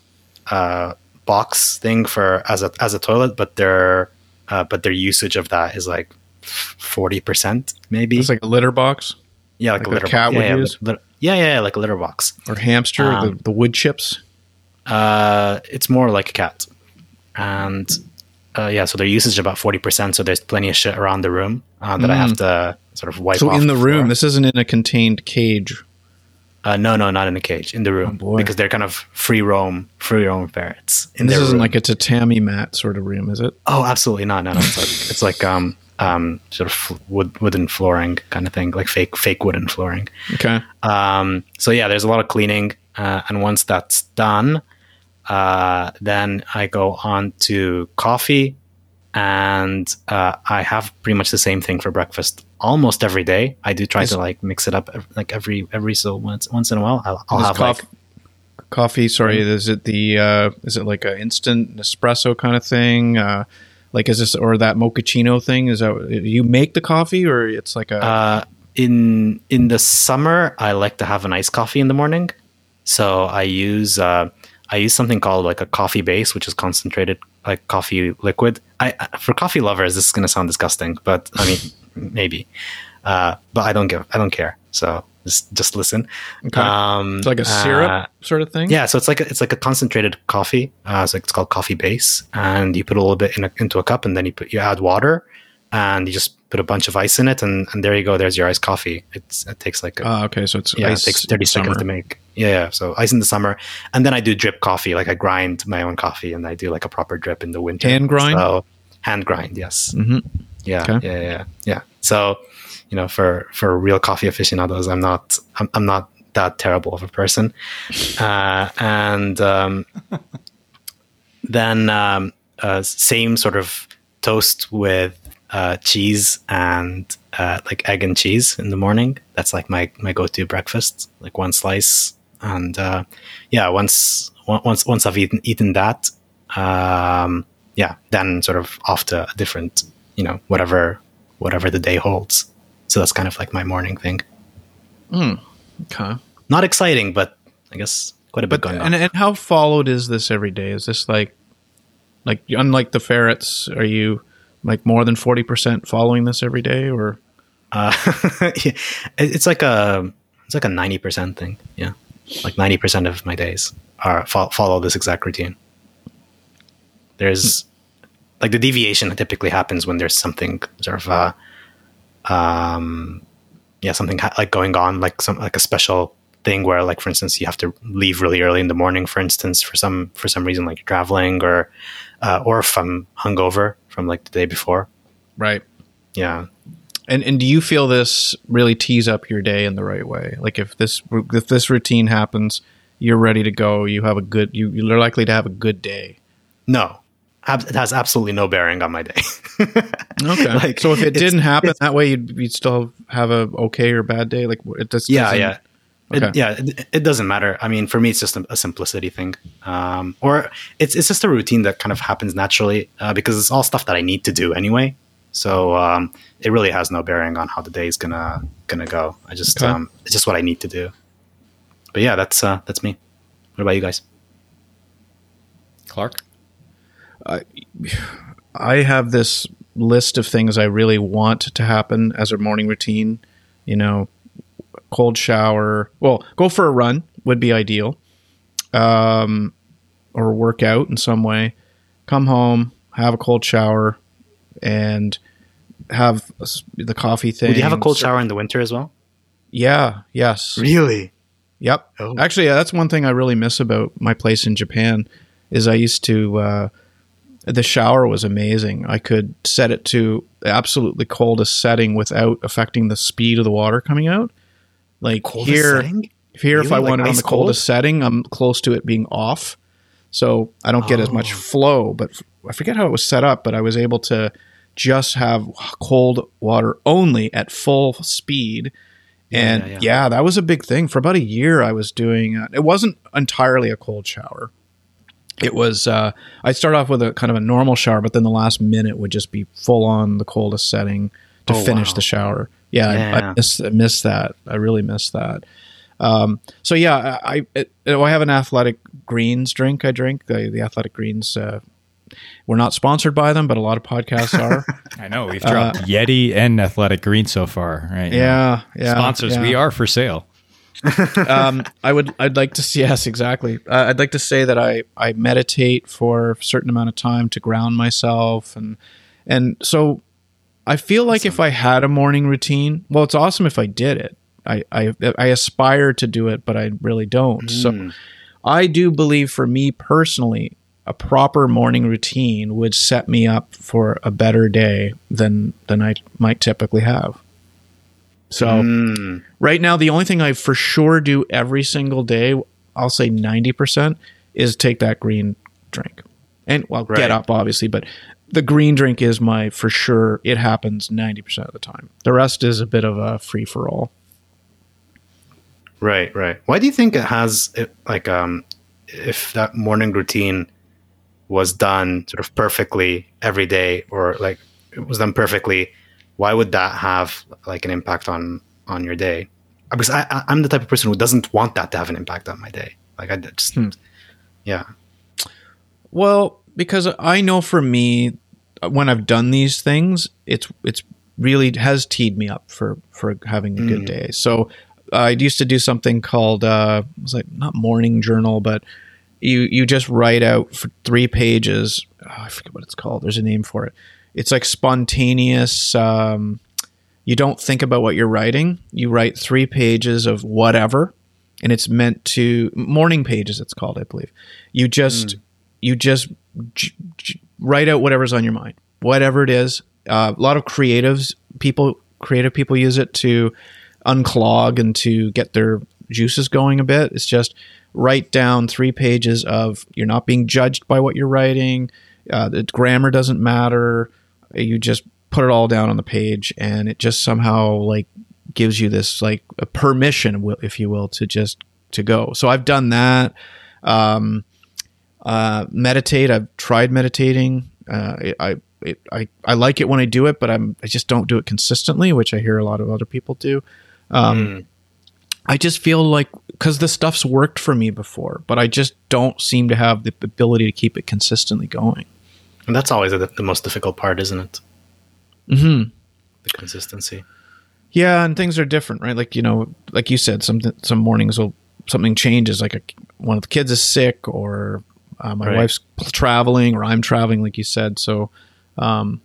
uh box thing for as a as a toilet, but their uh, but their usage of that is like forty percent maybe. It's like a litter box yeah, like, like a litter cat box. would yeah, yeah, use? yeah, yeah, yeah, like a litter box. or hamster, Um, the, the wood chips. Uh, it's more like a cat, and uh, yeah, so their usage is about forty percent. So there's plenty of shit around the room uh, that I have to sort of wipe. Mm. So in the room, this isn't in a contained cage. Uh, no, no, not in a cage. In the room, boy. because they're kind of free roam, free roam ferrets. In This isn't room. like a tatami mat sort of room, is it? Oh, absolutely not. No, no. It's like it's like um um sort of wood wooden flooring kind of thing, like fake fake wooden flooring. Okay. Um, so yeah, there's a lot of cleaning, uh, and once that's done, uh, then I go on to coffee, and uh, I have pretty much the same thing for breakfast almost every day. I do try Is- to like mix it up like every every so once once in a while. I'll, I'll have coff- like coffee. Sorry, is it the uh, is it like a instant espresso kind of thing? Uh, like is this or that mochaccino thing? Is that you make the coffee or it's like a Uh, in in the summer, I like to have an iced coffee in the morning. So I use uh, I use something called like a coffee base, which is concentrated like coffee liquid. I for coffee lovers, this is going to sound disgusting, but I mean maybe. Uh, but I don't give I don't care. So just just listen. Okay. Um, it's like a syrup uh, sort of thing? yeah, so it's like a, it's like a concentrated coffee. Uh, it's like it's called coffee base, and you put a little bit in a, into a cup, and then you put you add water, and you just put a bunch of ice in it, and, and there you go. There's your iced coffee. It's it takes like a, Ah, okay, so it's yeah, ice it takes thirty seconds summer. to make. Yeah, yeah, so ice in the summer, and then I do drip coffee. Like I grind my own coffee, and I do like a proper drip in the winter. Hand grind? So, hand grind, yes. Mhm. Yeah, Okay. yeah, yeah, yeah. So, you know, for for real coffee aficionados, I'm not I'm, I'm not that terrible of a person. Uh, and um, then um, uh, same sort of toast with uh, cheese and uh, like egg and cheese in the morning. That's like my my go to breakfast, like one slice. And uh, yeah, once once once I've eaten eaten that, um, yeah, then sort of off to a different, you know, whatever whatever the day holds. So that's kind of like my morning thing. Okay. Not exciting, but I guess quite a bit But going and, on. and how followed is this every day? Is this like like unlike the ferrets, are you like more than forty percent following this every day or Uh, it's like a it's like a ninety percent thing. Yeah, like ninety percent of my days are fo- follow this exact routine. There's like the deviation typically happens when there's something sort of uh, um, yeah, something ha- like going on, like some like a special thing where, like for instance, you have to leave really early in the morning, for instance, for some for some reason, like you're traveling or uh, or if I'm hungover from like the day before. right? Yeah, And and do you feel this really tees up your day in the right way? Like if this if this routine happens, you're ready to go. You have a good. You you're likely to have a good day. No, it has absolutely no bearing on my day. Okay. Like, so if it didn't happen that way, you'd, you'd still have a okay or bad day. Like it just yeah, yeah. Okay. It, yeah, it, it doesn't matter. I mean, for me, it's just a, a simplicity thing, um, or it's it's just a routine that kind of happens naturally uh, because it's all stuff that I need to do anyway. So um, it really has no bearing on how the day is gonna gonna go. I just Okay. um, it's just what I need to do. But yeah, that's uh, that's me. What about you guys? Clark? I have this list of things I really want to happen as a morning routine. You know, cold shower. Well, go for a run would be ideal. Um, or work out in some way. Come home, have a cold shower, and have the coffee thing. Would you have a cold shower in the winter as well? Yeah. Yes. Really? Yep. Oh. Actually, yeah, that's one thing I really miss about my place in Japan is I used to uh, the shower was amazing. I could set it to the absolutely coldest setting without affecting the speed of the water coming out. Like Coldest here, setting? here if I Like wanted on ice the cold? coldest setting, I'm close to it being off, so I don't get as much Oh. flow. But I forget how it was set up, but I was able to just have cold water only at full speed. And yeah, yeah, yeah. that was a big thing. For about a year, I was doing uh, it. wasn't entirely a cold shower. It was. Uh, I start off with a kind of a normal shower, but then the last minute would just be full on the coldest setting to Oh, finish wow. the shower. Yeah, I, I miss, I miss that. I really miss that. Um, so yeah, I, I, it, I have an athletic greens drink. I drink the, the athletic greens. Uh, we're not sponsored by them, but a lot of podcasts are. I know we've dropped Yeti and Athletic Green so far, right? Uh, yeah, yeah. Sponsors, yeah. we are for sale. um, I would. I'd like to see. Yes, exactly. Uh, I'd like to say that I I meditate for a certain amount of time to ground myself, and and so I feel like if I had a morning routine, well, it's awesome if I did it. I I, I aspire to do it, but I really don't. So I do believe, for me personally, a proper morning routine would set me up for a better day than than I might typically have. So Mm. right now the only thing i for sure do every single day i'll say 90% is take that green drink and well Right. get up obviously but the green drink is my for sure it happens 90% of the time the rest is a bit of a free for all Right, right. Why do you think it has it, like um if that morning routine was done sort of perfectly every day or like it was done perfectly, why would that have like an impact on on your day? Because I, I I'm the type of person who doesn't want that to have an impact on my day. Like I just yeah. Well, because I know for me, when I've done these things, it's it's really has teed me up for for having a good day. So I used to do something called uh, it was like not morning journal, but you you just write out for three pages. Oh, I forget what it's called. There's a name for it. It's like spontaneous. Um, you don't think about what you're writing. You write three pages of whatever, and it's meant to morning pages. It's called, I believe. You just you just j- j- write out whatever's on your mind, whatever it is. Uh, a lot of creatives people, creative people use it to unclog and to get their juices going a bit. It's just write down three pages of you're not being judged by what you're writing. Uh, the grammar doesn't matter. You just put it all down on the page, and it just somehow like gives you this like a permission, if you will, to just to go. So I've done that. Um, uh, meditate. I've tried meditating. Uh, I, I, it, I I like it when I do it, but I'm I just don't do it consistently, which I hear a lot of other people do. Um, I just feel like because the stuff's worked for me before, but I just don't seem to have the ability to keep it consistently going. And that's always the, the most difficult part, isn't it? Mm-hmm. The consistency. Yeah, and things are different, right? Like you know, like you said, some some mornings will something changes, like a, one of the kids is sick, or uh, my Right. wife's traveling, or I'm traveling, like you said. So, um,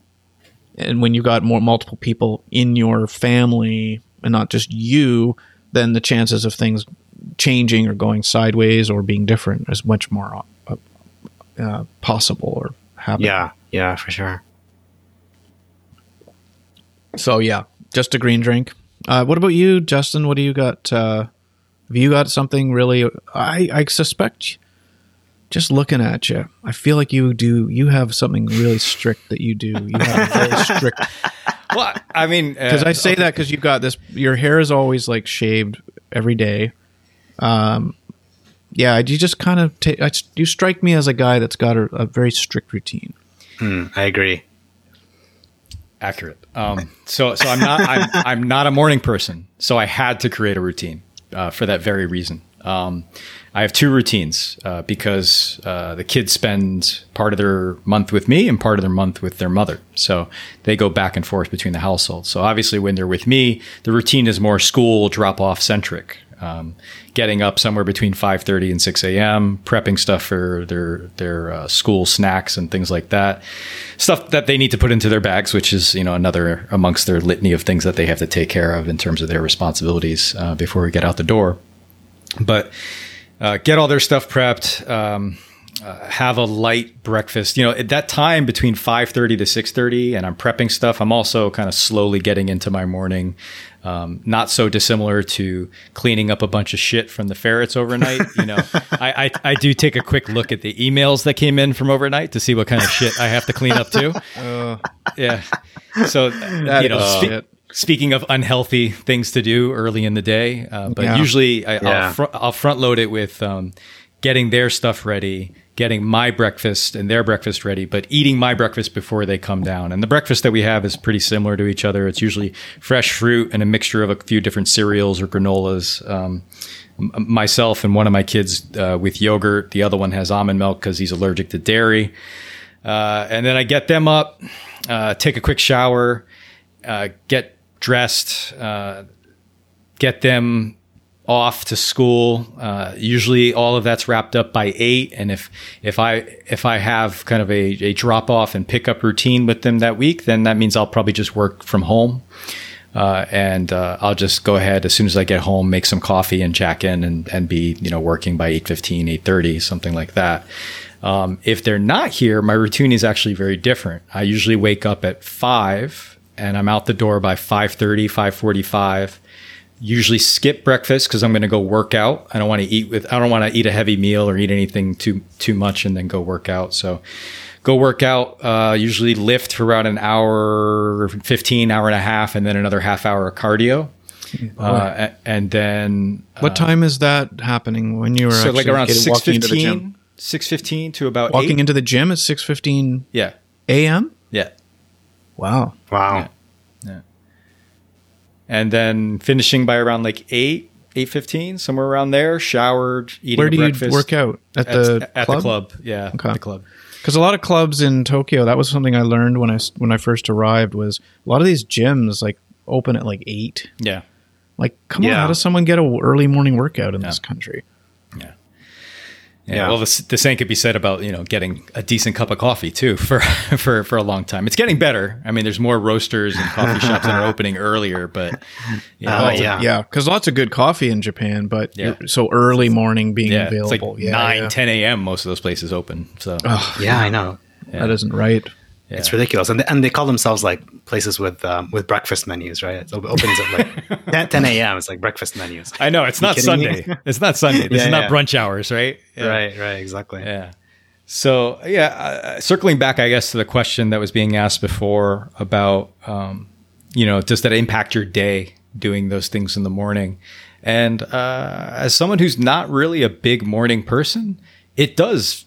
and when you got more multiple people in your family and not just you, then the chances of things changing or going sideways or being different is much more uh, uh, possible or happening. Yeah, yeah, for sure. So yeah, just a green drink. Uh, what about you, Justin? What do you got? Uh, have you got something really? I I suspect. Just looking at you, I feel like you do. You have something really strict that you do. You have a very strict. Well, I mean, Because uh, I say that because you've got this. Your hair is always like shaved every day. Um, yeah, you just kind of take. You strike me as a guy that's got a, a very strict routine. Hmm, I agree. accurate. Um, so, so I'm not, I'm, I'm not a morning person. So I had to create a routine uh, for that very reason. Um, I have two routines uh, because uh, the kids spend part of their month with me and part of their month with their mother. So they go back and forth between the households. So obviously, when they're with me, the routine is more school drop off centric. um, getting up somewhere between 5.30 and 6 a.m prepping stuff for their their uh, school snacks and things like that stuff that they need to put into their bags which is you know another amongst their litany of things that they have to take care of in terms of their responsibilities uh, before we get out the door but uh, get all their stuff prepped um, uh, have a light breakfast. You know, at that time between 5:30 to 6:30 and I'm prepping stuff, I'm also kind of slowly getting into my morning. Um, not so dissimilar to cleaning up a bunch of shit from the ferrets overnight. You know, I, I, I, do take a quick look at the emails that came in from overnight to see what kind of shit I have to clean up too. Uh, yeah. So, you know, spe- speaking of unhealthy things to do early in the day, uh, but yeah. usually I, will fr- I'll front load it with um, getting their stuff ready getting my breakfast and their breakfast ready, but eating my breakfast before they come down. And the breakfast that we have is pretty similar to each other. It's usually fresh fruit and a mixture of a few different cereals or granolas. Um, myself and one of my kids uh, with yogurt. The other one has almond milk because he's allergic to dairy. Uh, and then I get them up, uh, take a quick shower, uh, get dressed, uh, get them off to school. Uh, usually, all of that's wrapped up by eight. And if if I if I have kind of a, a drop off and pickup routine with them that week, then that means I'll probably just work from home. Uh, and uh, I'll just go ahead as soon as I get home, make some coffee and jack in and, and be you know working by 8.15, 8.30, something like that. Um, if they're not here, my routine is actually very different. I usually wake up at 5 and I'm out the door by 5.30, 5.45 usually skip breakfast because I'm going to go work out. I don't want to eat with I don't want to eat a heavy meal or eat anything too too much and then go work out. So go work out. Uh, usually lift for about an hour, fifteen hour and a half, and then another half hour of cardio. Uh, and then what uh, time is that happening when you were so like around 615 615 to about walking 8? into the gym at 615 yeah a.m yeah wow wow yeah and then finishing by around like eight, eight fifteen, somewhere around there. Showered, eating. Where do breakfast. you work out at, at the at club? the club? Yeah, okay. the club. Because a lot of clubs in Tokyo, that was something I learned when I when I first arrived. Was a lot of these gyms like open at like eight. Yeah. Like, come yeah. on, how does someone get a early morning workout in yeah. this country? Yeah. Yeah, yeah. Well, the, the, same could be said about you know getting a decent cup of coffee too for for for a long time. It's getting better. I mean, there's more roasters and coffee shops that are opening earlier, but you know, uh, yeah, yeah, because lots of good coffee in Japan, but yeah. so early morning being yeah, available, it's like yeah, 9, 10 a.m. Most of those places open. So yeah, I know that isn't right. Yeah. It's ridiculous, and they, and they call themselves like places with um, with breakfast menus, right? It opens at like 10, 10 a.m. It's like breakfast menus. I know it's not Sunday. it's not Sunday. This yeah, is not brunch hours, right? Right, right, exactly. Yeah. So yeah, uh, circling back, I guess to the question that was being asked before about, um, you know, does that impact your day doing those things in the morning? And uh, as someone who's not really a big morning person, it does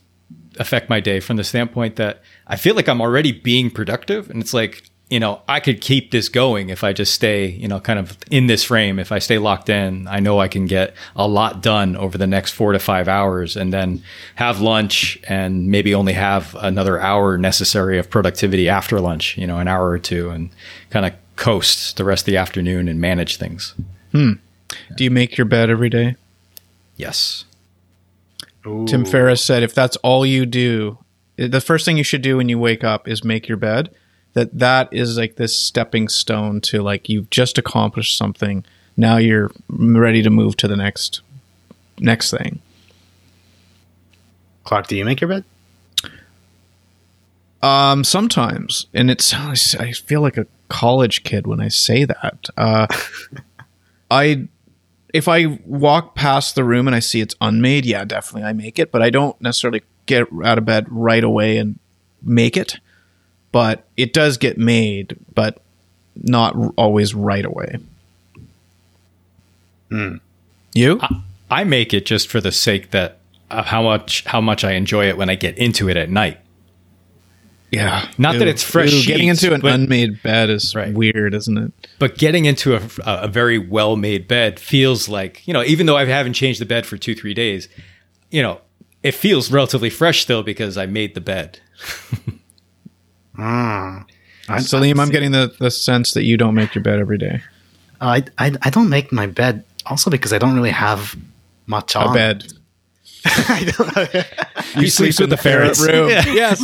affect my day from the standpoint that I feel like I'm already being productive. And it's like, you know, I could keep this going if I just stay, you know, kind of in this frame. If I stay locked in, I know I can get a lot done over the next four to five hours and then have lunch and maybe only have another hour necessary of productivity after lunch, you know, an hour or two and kind of coast the rest of the afternoon and manage things. Hmm. Do you make your bed every day? Yes. Ooh. Tim Ferriss said if that's all you do, the first thing you should do when you wake up is make your bed. That that is like this stepping stone to like you've just accomplished something. Now you're ready to move to the next next thing. Clark, do you make your bed? Um, sometimes, and it's I feel like a college kid when I say that. Uh, I if I walk past the room and I see it's unmade, yeah, definitely I make it, but I don't necessarily get out of bed right away and make it. But it does get made, but not always right away. Mm. You? I, I, make it just for the sake that of how much how much I enjoy it when I get into it at night. Yeah. Not Ew. that it's fresh. Ew, getting into an but, unmade bed is right. weird, isn't it? But getting into a, a very well made bed feels like, you know, even though I haven't changed the bed for two, three days, you know, it feels relatively fresh still because I made the bed. mm. So, Liam, I'm getting the, the sense that you don't make your bed every day. I, I, I don't make my bed also because I don't really have much on. A on bed. I don't, He sleeps with the ferrets. room. yes.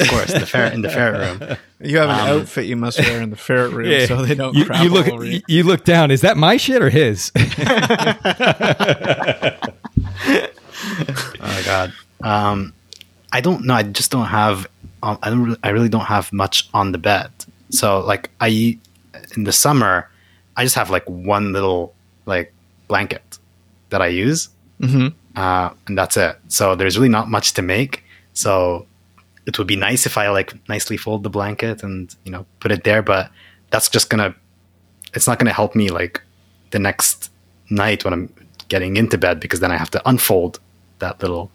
Of course, the ferret in the ferret room. You have an outfit you must wear in the ferret room so they don't you, you look you. you look down. Is that my shit or his? Oh god. Um, I don't know. I just don't have. Um, I don't. Really, I really don't have much on the bed. So like I, in the summer, I just have like one little like blanket that I use, Mhm. uh, and that's it. So there's really not much to make. So it would be nice if I like nicely fold the blanket and you know put it there, but that's just gonna. It's not gonna help me like the next night when I'm getting into bed because then I have to unfold that little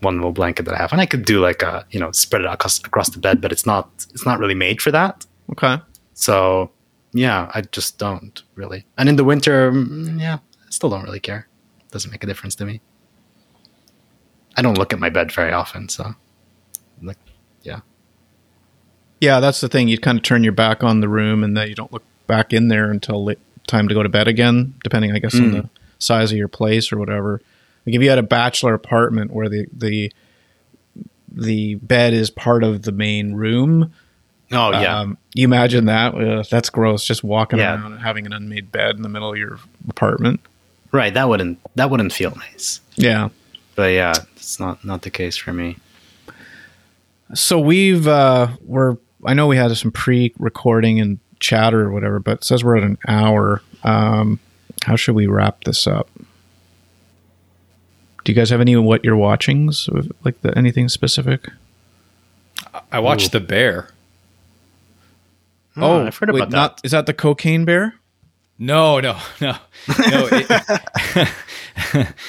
one little blanket that I have, and I could do like a you know spread it across across the bed, but it's not it's not really made for that. Okay. So yeah, I just don't really. And in the winter, mm, yeah, I still don't really care. Doesn't make a difference to me. I don't look at my bed very often, so yeah. Yeah, that's the thing. You kind of turn your back on the room and then you don't look back in there until late, time to go to bed again, depending, I guess, on the size of your place or whatever. Like if you had a bachelor apartment where the the the bed is part of the main room, Oh yeah, um, you imagine that? Uh, that's gross. Just walking Yeah. around and having an unmade bed in the middle of your apartment. right. That wouldn't that wouldn't feel nice. Yeah. But yeah, it's not not the case for me. So we've uh we're I know we had some pre-recording and chatter or whatever, but it says we're at an hour. Um how should we wrap this up? Do you guys have any of what you're watchings like the anything specific? I watched The Bear. Oh, I've heard about that. Not, is that the cocaine bear? No, no, no, no. it-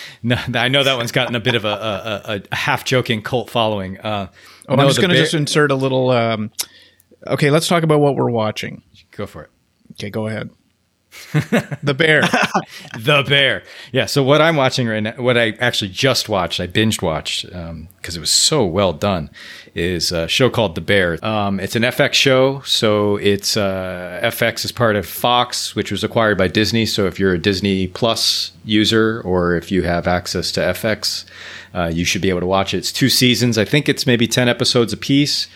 no, I know that one's gotten a bit of a, a, a, a half joking cult following. Uh, Oh, no, I'm just going to Bear- just insert a little um Okay, let's talk about what we're watching. go for it. Okay, go ahead. The bear. The Bear. Yeah. So what I'm watching right now, what I actually just watched, I binged watched because it was so well done, is a show called The Bear. Um, it's an FX show. So it's uh, FX is part of Fox, which was acquired by Disney. So if you're a Disney Plus user or if you have access to FX, uh, you should be able to watch it. It's two seasons. I think it's maybe 10 episodes apiece.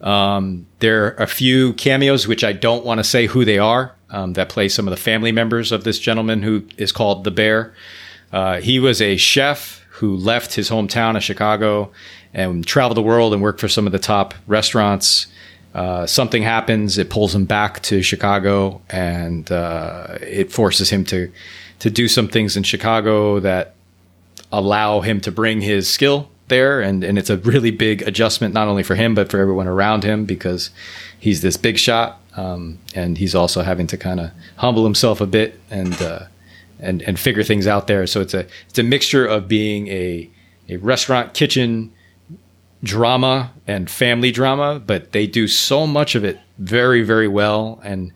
Um, there are a few cameos, which I don't want to say who they are, um, that play some of the family members of this gentleman who is called the Bear. Uh, he was a chef who left his hometown of Chicago and traveled the world and worked for some of the top restaurants. Uh, something happens, it pulls him back to Chicago, and uh, it forces him to to do some things in Chicago that allow him to bring his skill there and, and it's a really big adjustment not only for him but for everyone around him because he's this big shot um, and he's also having to kind of humble himself a bit and uh, and and figure things out there. So it's a it's a mixture of being a a restaurant kitchen drama and family drama but they do so much of it very very well. And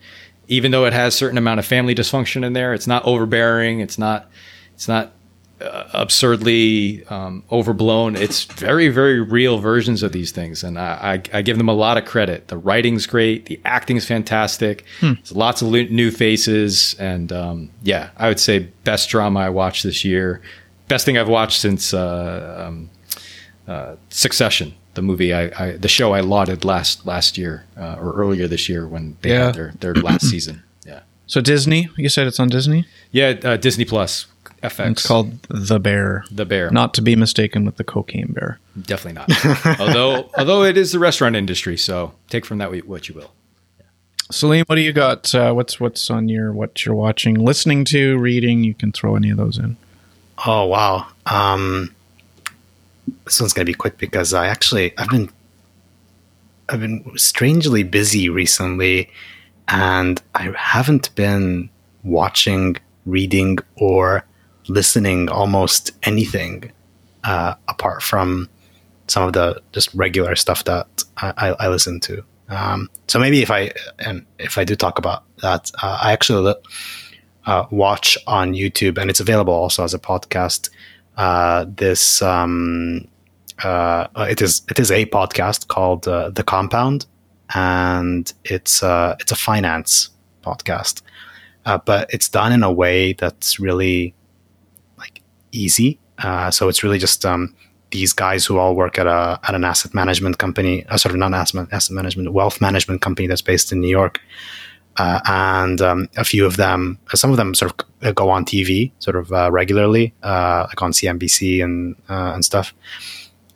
even though it has certain amount of family dysfunction in there it's not overbearing it's not it's not absurdly um, overblown. It's very, very real versions of these things, and I, I, I give them a lot of credit. The writing's great, the acting's fantastic. There's lots of new faces, and um, yeah, I would say best drama I watched this year. Best thing I've watched since uh, um, uh, Succession, the movie I, I the show I lauded last last year uh, or earlier this year when they Yeah. had their their last season. Yeah, So Disney, you said it's on Disney? yeah, uh, Disney Plus, FX. It's called The Bear. The Bear. Not to be mistaken with the cocaine bear. Definitely not. although, although it is the restaurant industry, so take from that what you will. Sileem, what do you got? Uh, what's what's on your what you're watching, listening to, reading? You can throw any of those in. Oh wow. Um, this one's gonna be quick because I actually I've been I've been strangely busy recently, and I haven't been watching, reading, or listening almost anything uh, apart from some of the just regular stuff that I, I, listen to. Um, so maybe if I and if I do talk about that, uh, I actually uh, watch on YouTube, and it's available also as a podcast. Uh, this um, uh, it is it is a podcast called uh, The Compound, and it's it's a finance podcast, but it's done in a way that's really easy. Uh, so it's really just um, these guys who all work at a at an asset management company, uh, sort of not asset management, wealth management company that's based in New York. Uh, and um, a few of them, some of them sort of go on TV sort of uh, regularly, uh, like on CNBC and uh, and stuff.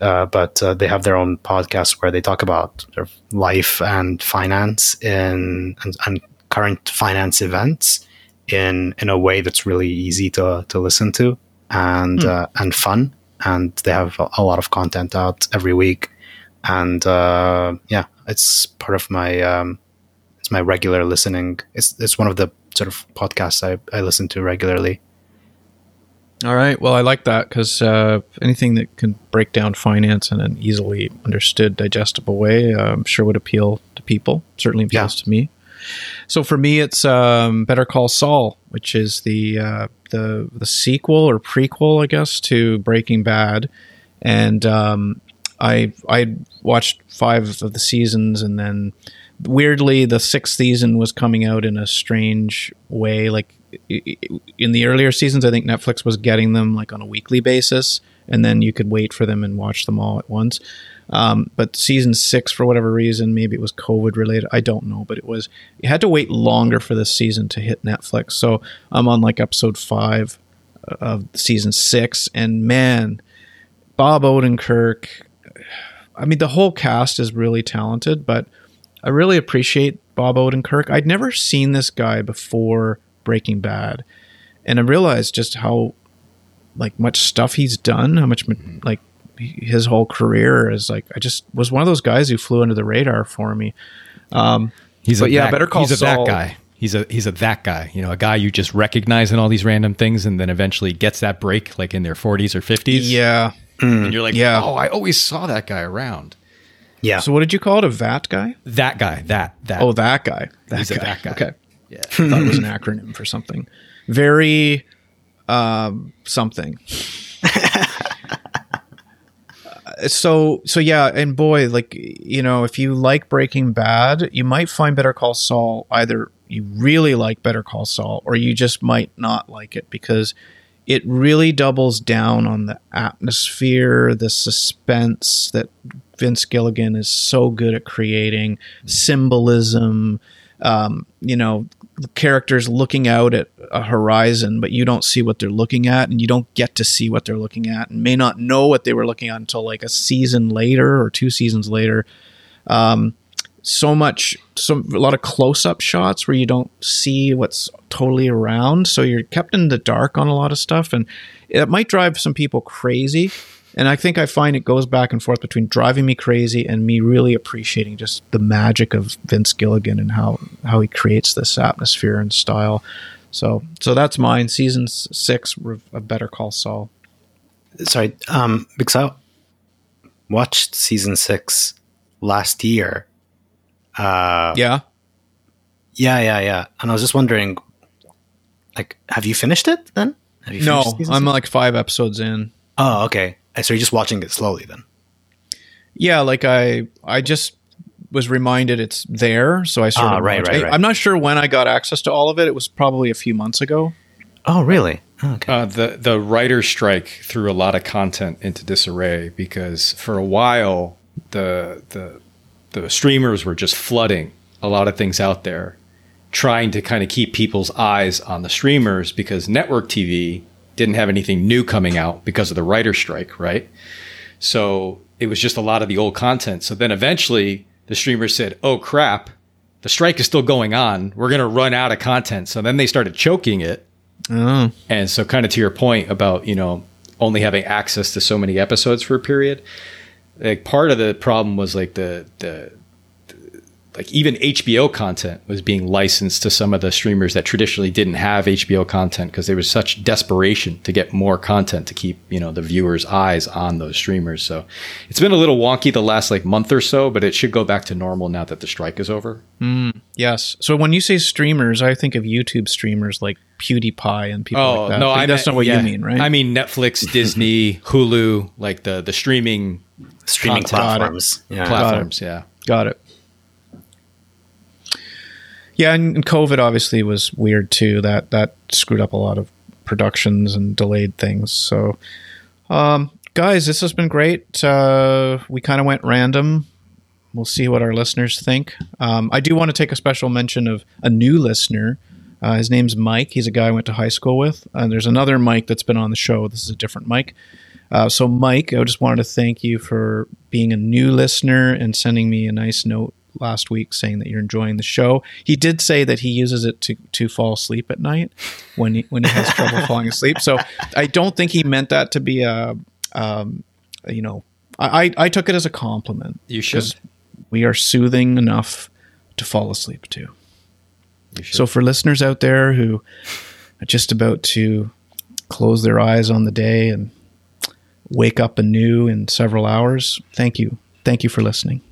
Uh, but uh, they have their own podcast where they talk about sort of life and finance in and, and current finance events in in a way that's really easy to to listen to and mm. and fun. And they have a, lot of content out every week. And yeah, it's part of my um, my regular listening. It's it's one of the sort of podcasts I, I listen to regularly. All right. Well, I like that because uh, anything that can break down finance in an easily understood, digestible way, uh, I'm sure would appeal to people. Certainly appeals yeah. to me. So for me, it's um, Better Call Saul, which is the uh, the the sequel or prequel, I guess, to Breaking Bad, and um, I I watched five of the seasons, and then weirdly, the sixth season was coming out in a strange way. Like in the earlier seasons, I think Netflix was getting them like on a weekly basis, and then you could wait for them and watch them all at once. Um, but season six, for whatever reason, maybe it was COVID related. I don't know, but it was. You had to wait longer for this season to hit Netflix. So I'm on like episode five of season six, and man, Bob Odenkirk. I mean, the whole cast is really talented, but I really appreciate Bob Odenkirk. I'd never seen this guy before Breaking Bad, and I realized just how like much stuff he's done, how much like his whole career is like. I just was one of those guys who flew under the radar for me. Um, he's a yeah, that, better call he's Saul. a that guy. He's a he's a that guy, you know, a guy you just recognize in all these random things, and then eventually gets that break, like in their forties or fifties. Yeah, and you're like, yeah. oh, I always saw that guy around. Yeah. So what did you call it? A VAT guy? That guy. That that. Oh, that guy. That He's guy. a that guy. Okay. Yeah. I thought it was an acronym for something. Very um, something. so so yeah, and boy, like you know, if you like Breaking Bad, you might find Better Call Saul either you really like Better Call Saul or you just might not like it because it really doubles down on the atmosphere, the suspense that Vince Gilligan is so good at creating symbolism. Um, you know, characters looking out at a horizon, but you don't see what they're looking at, and you don't get to see what they're looking at, and may not know what they were looking at until like a season later or two seasons later. Um, so much, so a lot of close-up shots where you don't see what's totally around, so you're kept in the dark on a lot of stuff, and it might drive some people crazy and I think I find it goes back and forth between driving me crazy and me really appreciating just the magic of Vince Gilligan and how how he creates this atmosphere and style. So so that's mine. Season six of Better Call Saul. Sorry, um, because I watched season six last year. Uh, yeah, yeah, yeah, yeah. And I was just wondering, like, have you finished it then? no, I'm like five episodes in. Oh, okay. So you're just watching it slowly then? Yeah, like I I just was reminded it's there, so I started. Ah, right, right, right. I'm not sure when I got access to all of it. It was probably a few months ago. Oh, really? Oh, okay. Uh, the the writer strike threw a lot of content into disarray because for a while the the the streamers were just flooding a lot of things out there, trying to kind of keep people's eyes on the streamers because network TV didn't have anything new coming out because of the writer strike, right? So it was just a lot of the old content. So then eventually the streamers said, "Oh crap, the strike is still going on. We're going to run out of content." So then they started choking it. Oh. And so kind of to your point about, you know, only having access to so many episodes for a period, like part of the problem was like the the like even HBO content was being licensed to some of the streamers that traditionally didn't have HBO content because there was such desperation to get more content to keep you know the viewers' eyes on those streamers. So it's been a little wonky the last like month or so, but it should go back to normal now that the strike is over. Mm, yes. So when you say streamers, I think of YouTube streamers like PewDiePie and people oh, like that. No, I that's meant, not what yeah, you mean, right? I mean Netflix, Disney, Hulu, like the the streaming streaming platforms. Yeah. Platforms, yeah. Got it. Yeah, and, COVID obviously was weird too. That that screwed up a lot of productions and delayed things. So, um, guys, this has been great. Uh, we kind of went random. We'll see what our listeners think. Um, I do want to take a special mention of a new listener. Uh, his name's Mike. He's a guy I went to high school with. And there's another Mike that's been on the show. This is a different Mike. Uh, so, Mike, I just wanted to thank you for being a new listener and sending me a nice note last week saying that you're enjoying the show. He did say that he uses it to, to fall asleep at night when he, when he has trouble falling asleep. So, I don't think he meant that to be a, um, you know, I, I took it as a compliment. You should. We are soothing enough to fall asleep to. So for listeners out there who are just about to close their eyes on the day and wake up anew in several hours, thank you. Thank you for listening.